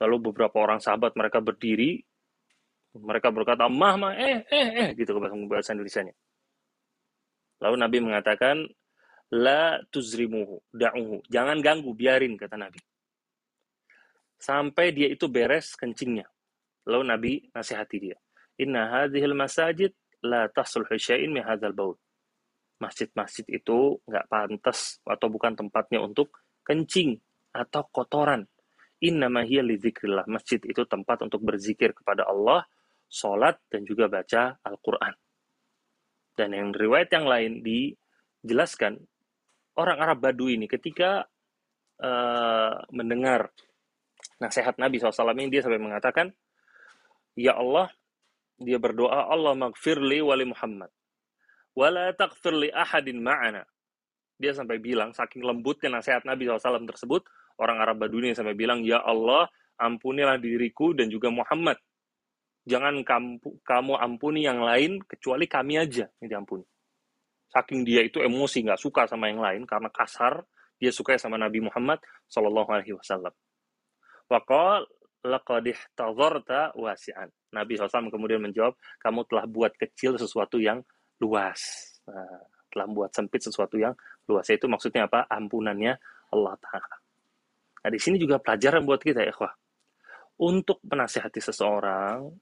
Lalu beberapa orang sahabat mereka berdiri, mereka berkata, mah, mah, eh, eh, eh, gitu bahasa Indonesia-nya. Lalu Nabi mengatakan, la tuzrimuhu, da'uhu. Jangan ganggu, biarin kata Nabi. Sampai dia itu beres kencingnya. Lalu Nabi nasihati dia. Inna hadhil masajid la tasluhu syai'in min hadzal baul. Masjid-masjid itu nggak pantas atau bukan tempatnya untuk kencing atau kotoran. Inna hiya li Masjid itu tempat untuk berzikir kepada Allah, sholat, dan juga baca Al-Quran. Dan yang riwayat yang lain dijelaskan orang Arab Badui ini ketika uh, mendengar nasihat Nabi SAW ini dia sampai mengatakan, Ya Allah, dia berdoa, Allah magfirli wali Muhammad. Wala takfirli ahadin ma'ana. Dia sampai bilang, saking lembutnya nasihat Nabi SAW tersebut, orang Arab Badui ini sampai bilang, Ya Allah, ampunilah diriku dan juga Muhammad. Jangan kamu, kamu ampuni yang lain, kecuali kami aja yang diampuni saking dia itu emosi nggak suka sama yang lain karena kasar dia suka sama Nabi Muhammad Shallallahu Alaihi Wasallam. Wakal wasian. Nabi SAW kemudian menjawab, kamu telah buat kecil sesuatu yang luas. Nah, telah buat sempit sesuatu yang luas. Itu maksudnya apa? Ampunannya Allah Ta'ala. Nah, di sini juga pelajaran buat kita ya, Untuk menasihati seseorang,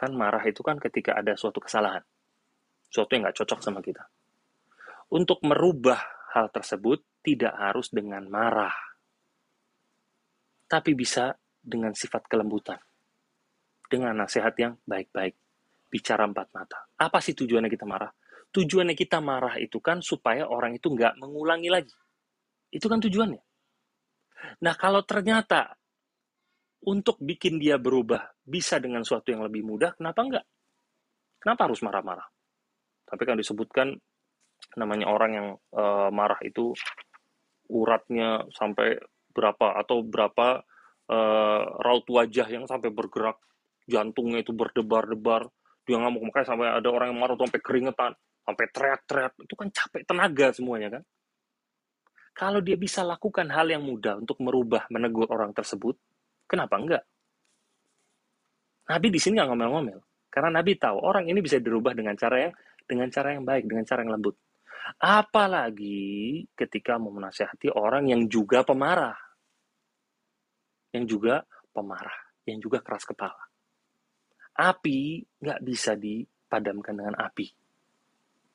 kan marah itu kan ketika ada suatu kesalahan sesuatu yang nggak cocok sama kita. Untuk merubah hal tersebut tidak harus dengan marah, tapi bisa dengan sifat kelembutan, dengan nasihat yang baik-baik, bicara empat mata. Apa sih tujuannya kita marah? Tujuannya kita marah itu kan supaya orang itu nggak mengulangi lagi. Itu kan tujuannya. Nah kalau ternyata untuk bikin dia berubah bisa dengan sesuatu yang lebih mudah, kenapa enggak? Kenapa harus marah-marah? Tapi kan disebutkan namanya orang yang uh, marah itu uratnya sampai berapa atau berapa uh, raut wajah yang sampai bergerak, jantungnya itu berdebar-debar. Dia ngamuk makanya sampai ada orang yang marah sampai keringetan, sampai teriak-teriak. Itu kan capek tenaga semuanya kan. Kalau dia bisa lakukan hal yang mudah untuk merubah, menegur orang tersebut, kenapa enggak? Nabi di sini nggak ngomel-ngomel. Karena Nabi tahu orang ini bisa dirubah dengan cara yang dengan cara yang baik, dengan cara yang lembut. Apalagi ketika mau menasehati orang yang juga pemarah. Yang juga pemarah, yang juga keras kepala. Api nggak bisa dipadamkan dengan api.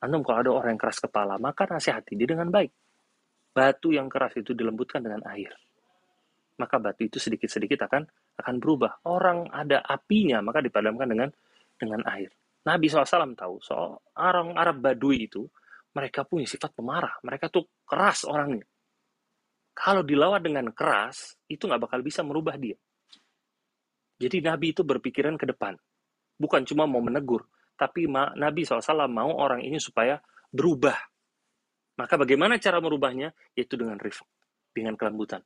Antum kalau ada orang yang keras kepala, maka nasihati dia dengan baik. Batu yang keras itu dilembutkan dengan air. Maka batu itu sedikit-sedikit akan akan berubah. Orang ada apinya, maka dipadamkan dengan dengan air. Nabi SAW tahu soal orang Arab Badui itu mereka punya sifat pemarah, mereka tuh keras orangnya. Kalau dilawan dengan keras, itu nggak bakal bisa merubah dia. Jadi Nabi itu berpikiran ke depan. Bukan cuma mau menegur, tapi Nabi SAW mau orang ini supaya berubah. Maka bagaimana cara merubahnya? Yaitu dengan rifq, dengan kelembutan.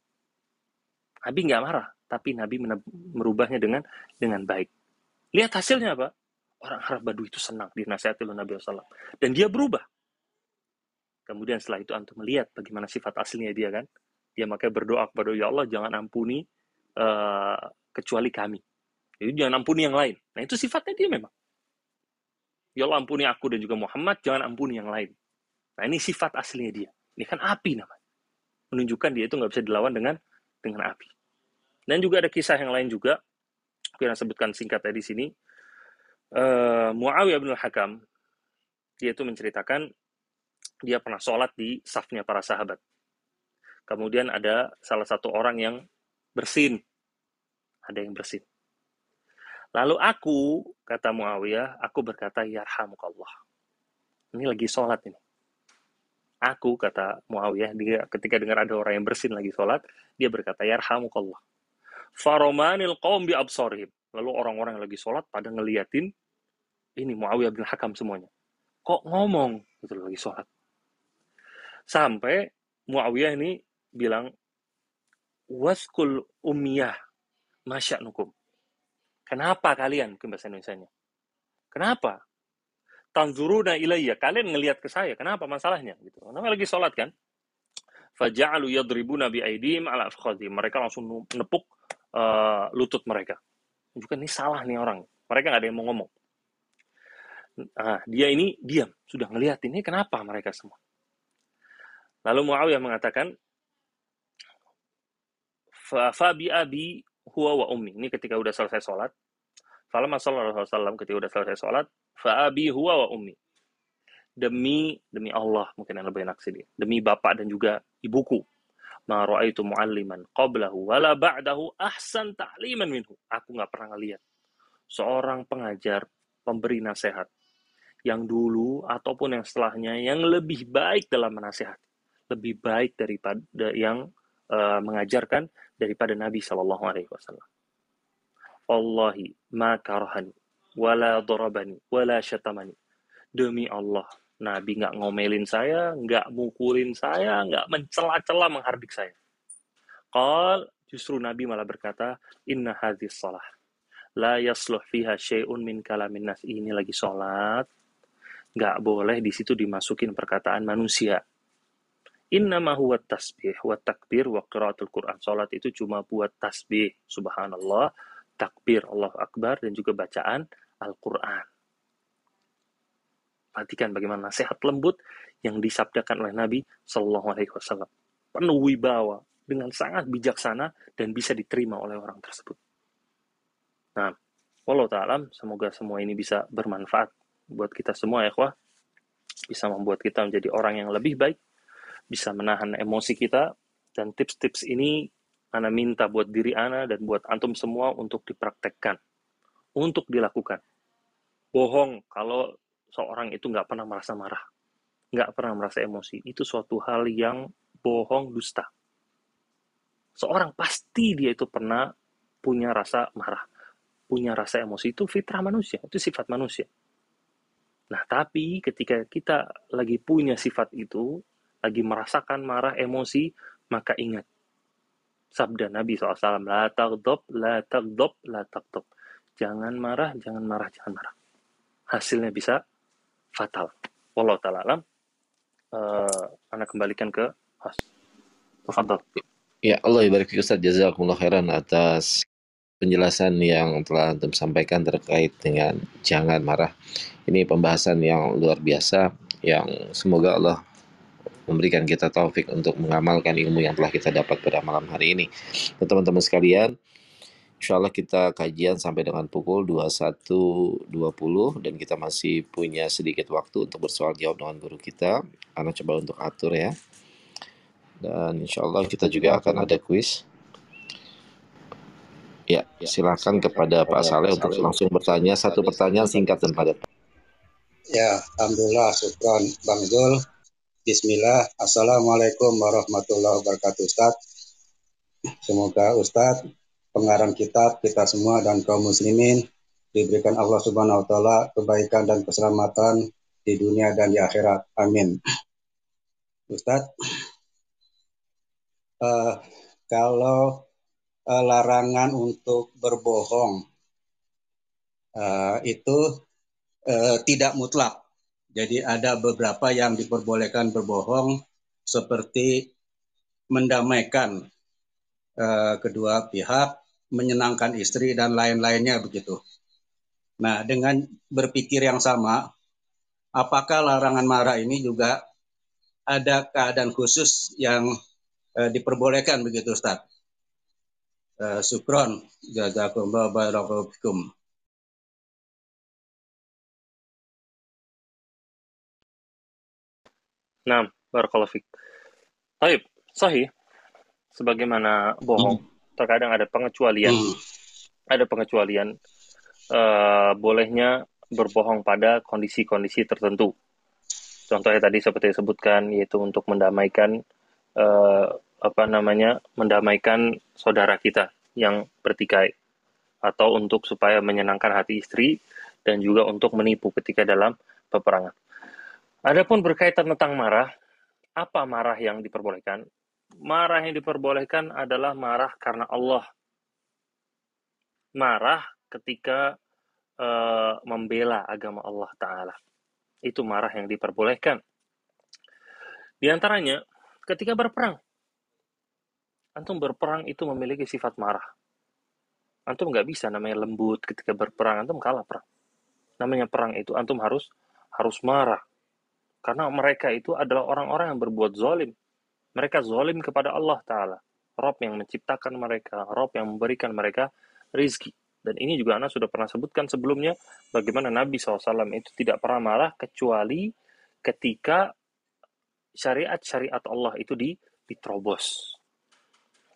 Nabi nggak marah, tapi Nabi merubahnya dengan dengan baik. Lihat hasilnya apa? Orang Arab Badu itu senang dinasihati oleh Nabi SAW. Dan dia berubah. Kemudian setelah itu antum melihat bagaimana sifat aslinya dia kan. Dia makanya berdoa kepada ya Allah jangan ampuni uh, kecuali kami. Jadi jangan ampuni yang lain. Nah itu sifatnya dia memang. Ya Allah ampuni aku dan juga Muhammad, jangan ampuni yang lain. Nah ini sifat aslinya dia. Ini kan api namanya. Menunjukkan dia itu nggak bisa dilawan dengan dengan api. Dan juga ada kisah yang lain juga. Aku yang sebutkan singkatnya di sini. Uh, Muawiyah bin Hakam, dia itu menceritakan dia pernah sholat di safnya para sahabat. Kemudian ada salah satu orang yang bersin. Ada yang bersin. Lalu aku, kata Muawiyah, aku berkata, Yarhamukallah. Ini lagi sholat ini. Aku, kata Muawiyah, dia ketika dengar ada orang yang bersin lagi sholat, dia berkata, Yarhamukallah. Faromanil qawm bi absorihim. Lalu orang-orang yang lagi sholat pada ngeliatin, ini Muawiyah bin Hakam semuanya. Kok ngomong? Gitu lagi sholat. Sampai Muawiyah ini bilang, waskul ummiyah nukum. Kenapa kalian ke bahasa Indonesia-nya? Kenapa? Tanzuruna ilayya. Kalian ngelihat ke saya. Kenapa masalahnya? Gitu. Namanya lagi sholat kan? Faja'alu yadribuna bi aidim ala afkhadhi. Mereka langsung nepuk uh, lutut mereka. Juga ini salah nih orang. Mereka nggak ada yang mau ngomong. Nah, dia ini diam. Sudah ngelihat ini kenapa mereka semua. Lalu Muawiyah mengatakan, Fabi abi huwa wa ummi. Ini ketika udah selesai sholat. Falamma sallallahu ketika udah selesai sholat. Fa abi huwa wa ummi. Demi demi Allah mungkin yang lebih enak sih Demi bapak dan juga ibuku. Ma ra'aitu mu'alliman qablahu wala ba'dahu ahsan ta'liman minhu. Aku nggak pernah ngeliat seorang pengajar pemberi nasihat yang dulu ataupun yang setelahnya yang lebih baik dalam menasehati lebih baik daripada yang uh, mengajarkan daripada Nabi Shallallahu Alaihi Wasallam. Allahi ma karahani wala dorabani wala syatamani. Demi Allah, Nabi nggak ngomelin saya, nggak mukulin saya, nggak mencela-cela menghardik saya. Qal justru Nabi malah berkata, Inna hadis salah. La yasluh fiha syai'un min kalamin nas. Ini lagi sholat. Nggak boleh di situ dimasukin perkataan manusia Innama huwa tasbih wa takbir wa qiraatul Quran. Salat itu cuma buat tasbih, subhanallah, takbir, Allah Akbar, dan juga bacaan Al-Quran. Perhatikan bagaimana nasihat lembut yang disabdakan oleh Nabi Shallallahu Alaihi Wasallam. Penuh wibawa, dengan sangat bijaksana dan bisa diterima oleh orang tersebut. Nah, walau ta'alam, semoga semua ini bisa bermanfaat buat kita semua ya, Bisa membuat kita menjadi orang yang lebih baik, bisa menahan emosi kita dan tips-tips ini Ana minta buat diri Ana dan buat antum semua untuk dipraktekkan, untuk dilakukan. Bohong kalau seorang itu nggak pernah merasa marah, nggak pernah merasa emosi. Itu suatu hal yang bohong, dusta. Seorang pasti dia itu pernah punya rasa marah, punya rasa emosi. Itu fitrah manusia, itu sifat manusia. Nah, tapi ketika kita lagi punya sifat itu, lagi merasakan marah, emosi, maka ingat. Sabda Nabi SAW, La tagdob, la tagdob, la tagdob. Jangan marah, jangan marah, jangan marah. Hasilnya bisa fatal. Wallahu ta'ala alam. Uh, anak kembalikan ke host. Tafadol. Ya Allah ibarik Ustaz jazakumullah khairan atas penjelasan yang telah Antum sampaikan terkait dengan jangan marah. Ini pembahasan yang luar biasa yang semoga Allah memberikan kita taufik untuk mengamalkan ilmu yang telah kita dapat pada malam hari ini. Teman-teman sekalian, insya Allah kita kajian sampai dengan pukul 21.20 dan kita masih punya sedikit waktu untuk bersoal jawab dengan guru kita. Karena coba untuk atur ya. Dan insya Allah kita juga akan ada kuis. Ya, silakan kepada Pak Saleh untuk langsung bertanya satu pertanyaan singkat dan padat. Ya, alhamdulillah, syukron Bang Zul Bismillah, Assalamualaikum warahmatullahi wabarakatuh Ustaz. Semoga Ustaz, pengarang kitab, kita semua dan kaum muslimin diberikan Allah Subhanahu wa taala kebaikan dan keselamatan di dunia dan di akhirat. Amin. Ustaz, uh, kalau uh, larangan untuk berbohong uh, itu uh, tidak mutlak jadi ada beberapa yang diperbolehkan berbohong seperti mendamaikan uh, kedua pihak, menyenangkan istri dan lain-lainnya begitu. Nah, dengan berpikir yang sama, apakah larangan marah ini juga ada keadaan khusus yang uh, diperbolehkan begitu Ustaz? Uh, Sukron, jazakumullah barakallahu Nah, barakallahu fik. Taib, sahih. Sebagaimana bohong, hmm. Terkadang ada pengecualian. Hmm. Ada pengecualian uh, bolehnya berbohong pada kondisi-kondisi tertentu. Contohnya tadi seperti disebutkan yaitu untuk mendamaikan uh, apa namanya? mendamaikan saudara kita yang bertikai atau untuk supaya menyenangkan hati istri dan juga untuk menipu ketika dalam peperangan. Adapun berkaitan tentang marah, apa marah yang diperbolehkan? Marah yang diperbolehkan adalah marah karena Allah. Marah ketika uh, membela agama Allah Ta'ala. Itu marah yang diperbolehkan. Di antaranya, ketika berperang. Antum berperang itu memiliki sifat marah. Antum nggak bisa namanya lembut ketika berperang. Antum kalah perang. Namanya perang itu antum harus harus marah karena mereka itu adalah orang-orang yang berbuat zalim. Mereka zalim kepada Allah Ta'ala. Rob yang menciptakan mereka, Rob yang memberikan mereka rizki. Dan ini juga Anda sudah pernah sebutkan sebelumnya, bagaimana Nabi SAW itu tidak pernah marah kecuali ketika syariat-syariat Allah itu diterobos.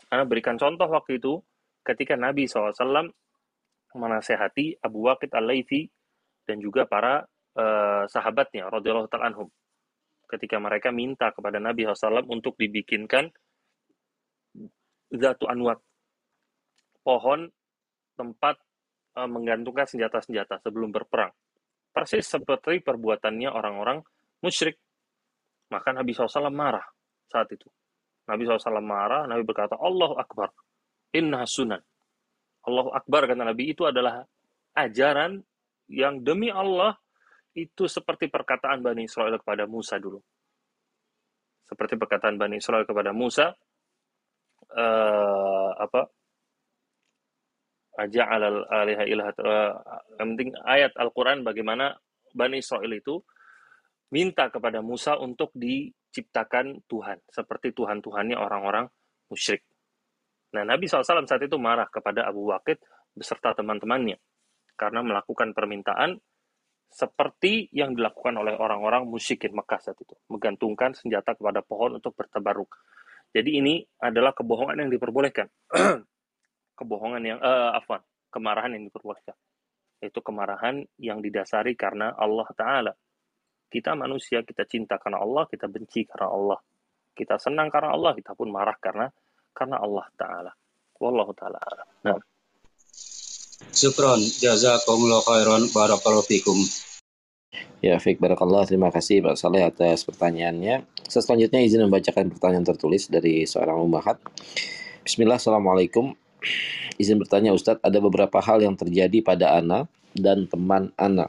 Anda berikan contoh waktu itu, ketika Nabi SAW menasehati Abu Waqid al-Laythi dan juga para uh, sahabatnya, radhiyallahu ta'ala anhum ketika mereka minta kepada Nabi SAW untuk dibikinkan zatu anwat pohon tempat uh, menggantungkan senjata-senjata sebelum berperang. Persis seperti perbuatannya orang-orang musyrik. Maka Nabi SAW marah saat itu. Nabi SAW marah Nabi berkata Allahu Akbar inna sunan. Allahu Akbar kata Nabi itu adalah ajaran yang demi Allah itu seperti perkataan Bani Israel kepada Musa dulu. Seperti perkataan Bani Israel kepada Musa, uh, apa? Aja alal aliha ilahat. Uh, yang penting ayat Al-Quran bagaimana Bani Israel itu minta kepada Musa untuk diciptakan Tuhan. Seperti Tuhan-Tuhannya orang-orang musyrik. Nah, Nabi SAW saat itu marah kepada Abu Waqid beserta teman-temannya karena melakukan permintaan seperti yang dilakukan oleh orang-orang musyrikin Mekah saat itu, menggantungkan senjata kepada pohon untuk bertabaruk. Jadi ini adalah kebohongan yang diperbolehkan. <clears throat> kebohongan yang uh, afwan, kemarahan yang diperbolehkan. Itu kemarahan yang didasari karena Allah taala. Kita manusia, kita cinta karena Allah, kita benci karena Allah. Kita senang karena Allah, kita pun marah karena karena Allah taala. Wallahu taala. Nah. Syukron, jazakumullah khairan, barakallahu fikum. Ya, Fik Barakallah. Terima kasih Pak Saleh atas pertanyaannya. Selanjutnya izin membacakan pertanyaan tertulis dari seorang umahat. Bismillah, Assalamualaikum. Izin bertanya Ustadz, ada beberapa hal yang terjadi pada Ana dan teman Ana.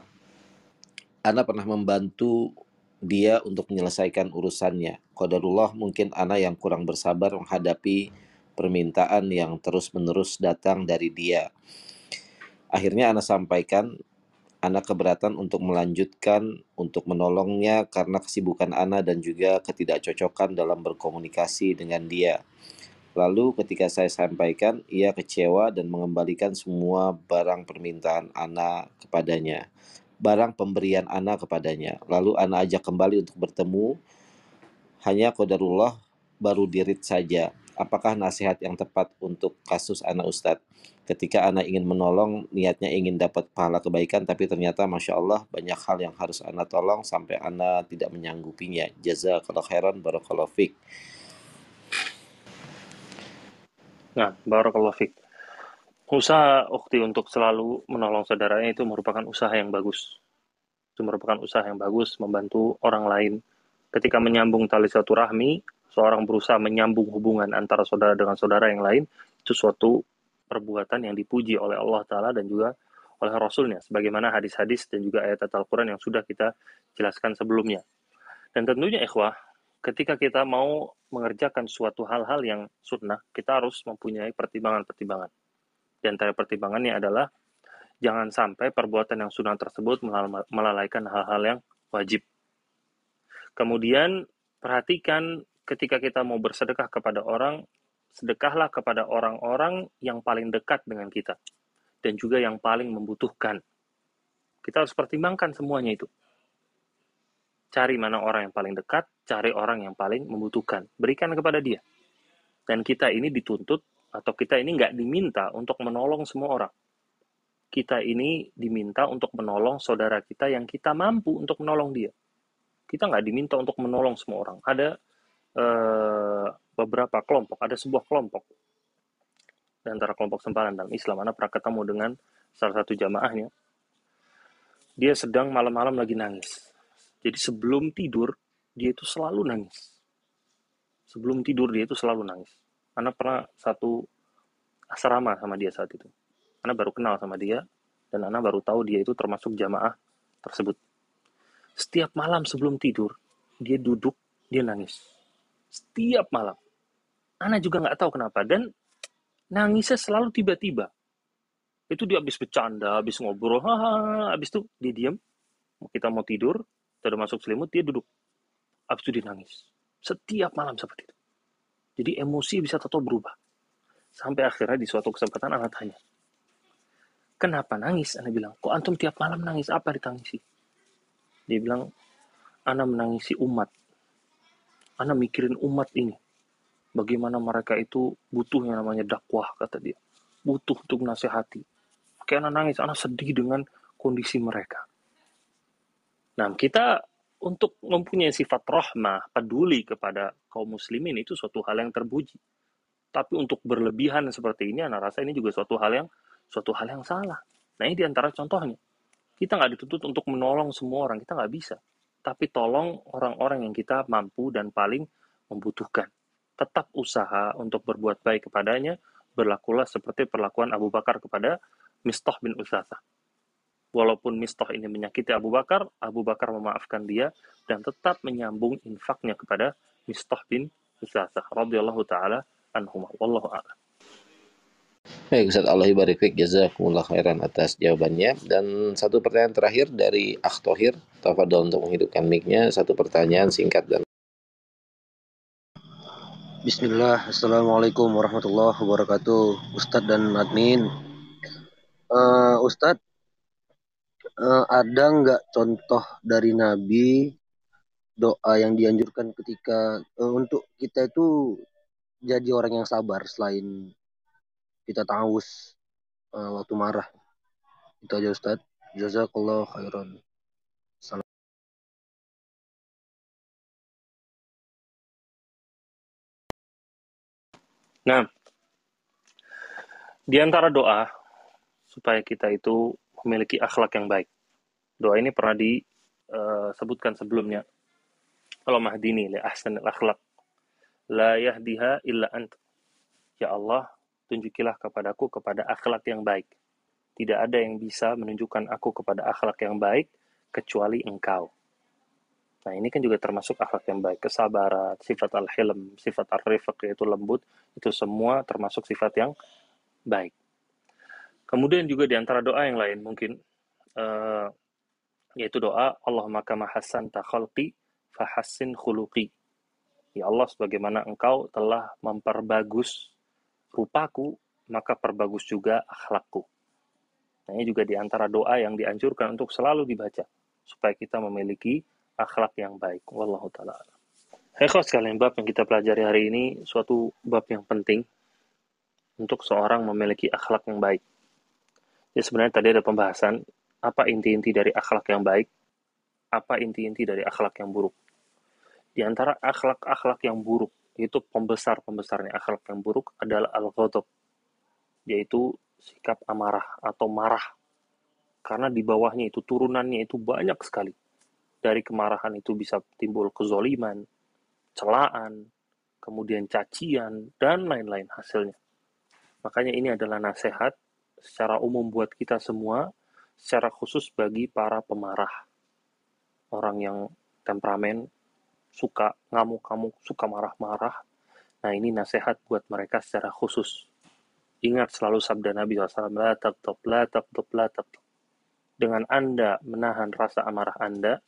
Ana pernah membantu dia untuk menyelesaikan urusannya. Qadarullah mungkin Ana yang kurang bersabar menghadapi permintaan yang terus-menerus datang dari dia Akhirnya anak sampaikan anak keberatan untuk melanjutkan untuk menolongnya karena kesibukan Ana dan juga ketidakcocokan dalam berkomunikasi dengan dia. Lalu ketika saya sampaikan, ia kecewa dan mengembalikan semua barang permintaan Ana kepadanya. Barang pemberian Ana kepadanya. Lalu Ana ajak kembali untuk bertemu. Hanya kodarullah baru dirit saja. Apakah nasihat yang tepat untuk kasus anak Ustadz? Ketika anak ingin menolong, niatnya ingin dapat pahala kebaikan, tapi ternyata Masya Allah banyak hal yang harus anak tolong sampai anak tidak menyanggupinya. Jazakallah khairan, barakallahu fiqh. Nah, barakallahu fiqh. Usaha ukti untuk selalu menolong saudaranya itu merupakan usaha yang bagus. Itu merupakan usaha yang bagus membantu orang lain. Ketika menyambung tali satu rahmi, seorang berusaha menyambung hubungan antara saudara dengan saudara yang lain, itu suatu perbuatan yang dipuji oleh Allah Ta'ala dan juga oleh Rasulnya, sebagaimana hadis-hadis dan juga ayat Al-Quran yang sudah kita jelaskan sebelumnya. Dan tentunya ikhwah, ketika kita mau mengerjakan suatu hal-hal yang sunnah, kita harus mempunyai pertimbangan-pertimbangan. Di antara pertimbangannya adalah jangan sampai perbuatan yang sunnah tersebut melalaikan hal-hal yang wajib. Kemudian perhatikan ketika kita mau bersedekah kepada orang, sedekahlah kepada orang-orang yang paling dekat dengan kita dan juga yang paling membutuhkan. Kita harus pertimbangkan semuanya itu. Cari mana orang yang paling dekat, cari orang yang paling membutuhkan. Berikan kepada dia. Dan kita ini dituntut atau kita ini nggak diminta untuk menolong semua orang. Kita ini diminta untuk menolong saudara kita yang kita mampu untuk menolong dia. Kita nggak diminta untuk menolong semua orang. Ada uh, beberapa kelompok, ada sebuah kelompok di antara kelompok sempalan dalam Islam. Anda pernah ketemu dengan salah satu jamaahnya. Dia sedang malam-malam lagi nangis. Jadi sebelum tidur, dia itu selalu nangis. Sebelum tidur, dia itu selalu nangis Anak pernah satu asrama sama dia saat itu. Anak baru kenal sama dia, dan Anak baru tahu dia itu termasuk jamaah tersebut. Setiap malam sebelum tidur, dia duduk, dia nangis. Setiap malam. Anak juga nggak tahu kenapa. Dan nangisnya selalu tiba-tiba. Itu dia habis bercanda, habis ngobrol, hahaha, habis itu dia diam. Kita mau tidur, kita masuk selimut, dia duduk. Habis itu dia nangis. Setiap malam seperti itu. Jadi emosi bisa tetap berubah. Sampai akhirnya di suatu kesempatan anak tanya, kenapa nangis? Anak bilang, kok antum tiap malam nangis? Apa ditangisi? Dia bilang, anak menangisi umat. Anak mikirin umat ini. Bagaimana mereka itu butuh yang namanya dakwah, kata dia. Butuh untuk nasihati. Anak nangis, anak sedih dengan kondisi mereka. Nah, kita untuk mempunyai sifat rahmah, peduli kepada kaum muslimin itu suatu hal yang terpuji. Tapi untuk berlebihan seperti ini, anak rasa ini juga suatu hal yang suatu hal yang salah. Nah ini di antara contohnya. Kita nggak dituntut untuk menolong semua orang, kita nggak bisa. Tapi tolong orang-orang yang kita mampu dan paling membutuhkan. Tetap usaha untuk berbuat baik kepadanya, berlakulah seperti perlakuan Abu Bakar kepada Mistah bin Utsatha Walaupun Mistah ini menyakiti Abu Bakar, Abu Bakar memaafkan dia dan tetap menyambung infaknya kepada Mistah bin Usathah radhiyallahu taala anhum. Wallahu a'lam. Baik Ustaz Allah ibarik fik jazakumullah khairan atas jawabannya. Dan satu pertanyaan terakhir dari Akhtohir tafadhol untuk menghidupkan mic-nya. Satu pertanyaan singkat dan Bismillah Assalamualaikum warahmatullahi wabarakatuh Ustadz dan admin. Uh, Ustadz uh, ada nggak contoh dari Nabi doa yang dianjurkan ketika uh, untuk kita itu jadi orang yang sabar selain kita taus uh, waktu marah itu aja Ustadz jazakallah khairan Salam. Nah, di antara doa supaya kita itu memiliki akhlak yang baik. Doa ini pernah disebutkan sebelumnya. Allah mahdini li ahsan akhlak. La yahdiha illa ant. Ya Allah, tunjukilah kepadaku kepada akhlak yang baik. Tidak ada yang bisa menunjukkan aku kepada akhlak yang baik kecuali engkau. Nah ini kan juga termasuk akhlak yang baik. Kesabaran, sifat al-hilm, sifat al-rifq yaitu lembut. Itu semua termasuk sifat yang baik. Kemudian juga di antara doa yang lain mungkin uh, yaitu doa Allahumma kama hasan khalqi fahassin khuluqi. Ya Allah sebagaimana engkau telah memperbagus rupaku, maka perbagus juga akhlakku. Nah, ini juga di antara doa yang dianjurkan untuk selalu dibaca supaya kita memiliki akhlak yang baik. Wallahu taala. Hekho sekalian bab yang kita pelajari hari ini suatu bab yang penting untuk seorang memiliki akhlak yang baik. Jadi sebenarnya tadi ada pembahasan apa inti-inti dari akhlak yang baik, apa inti-inti dari akhlak yang buruk. Di antara akhlak-akhlak yang buruk, itu pembesar-pembesarnya akhlak yang buruk adalah al-ghadab, yaitu sikap amarah atau marah. Karena di bawahnya itu turunannya itu banyak sekali. Dari kemarahan itu bisa timbul kezoliman, celaan, kemudian cacian, dan lain-lain hasilnya. Makanya ini adalah nasihat secara umum buat kita semua, secara khusus bagi para pemarah. Orang yang temperamen, suka ngamuk-ngamuk, suka marah-marah. Nah ini nasihat buat mereka secara khusus. Ingat selalu sabda Nabi SAW, la tabtab, la tabtab, la. Dengan Anda menahan rasa amarah Anda,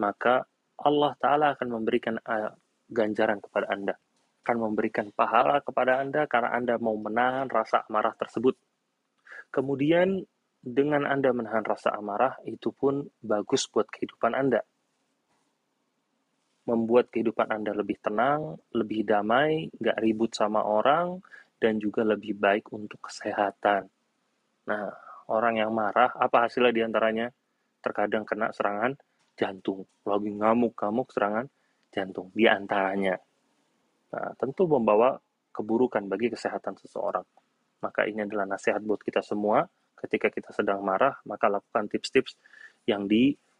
maka Allah Ta'ala akan memberikan ganjaran kepada Anda. Akan memberikan pahala kepada Anda karena Anda mau menahan rasa amarah tersebut. Kemudian dengan Anda menahan rasa amarah, itu pun bagus buat kehidupan Anda. Membuat kehidupan Anda lebih tenang, lebih damai, gak ribut sama orang, dan juga lebih baik untuk kesehatan. Nah, orang yang marah, apa hasilnya di antaranya? Terkadang kena serangan jantung. Lagi ngamuk-ngamuk serangan jantung di antaranya. Nah, tentu membawa keburukan bagi kesehatan seseorang. Maka ini adalah nasihat buat kita semua. Ketika kita sedang marah, maka lakukan tips-tips yang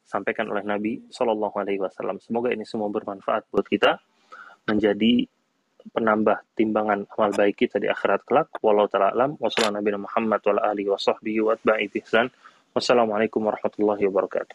disampaikan oleh Nabi Shallallahu Alaihi Wasallam. Semoga ini semua bermanfaat buat kita menjadi penambah timbangan amal baik kita di akhirat kelak. Taala alam. Wassalamualaikum warahmatullahi wabarakatuh.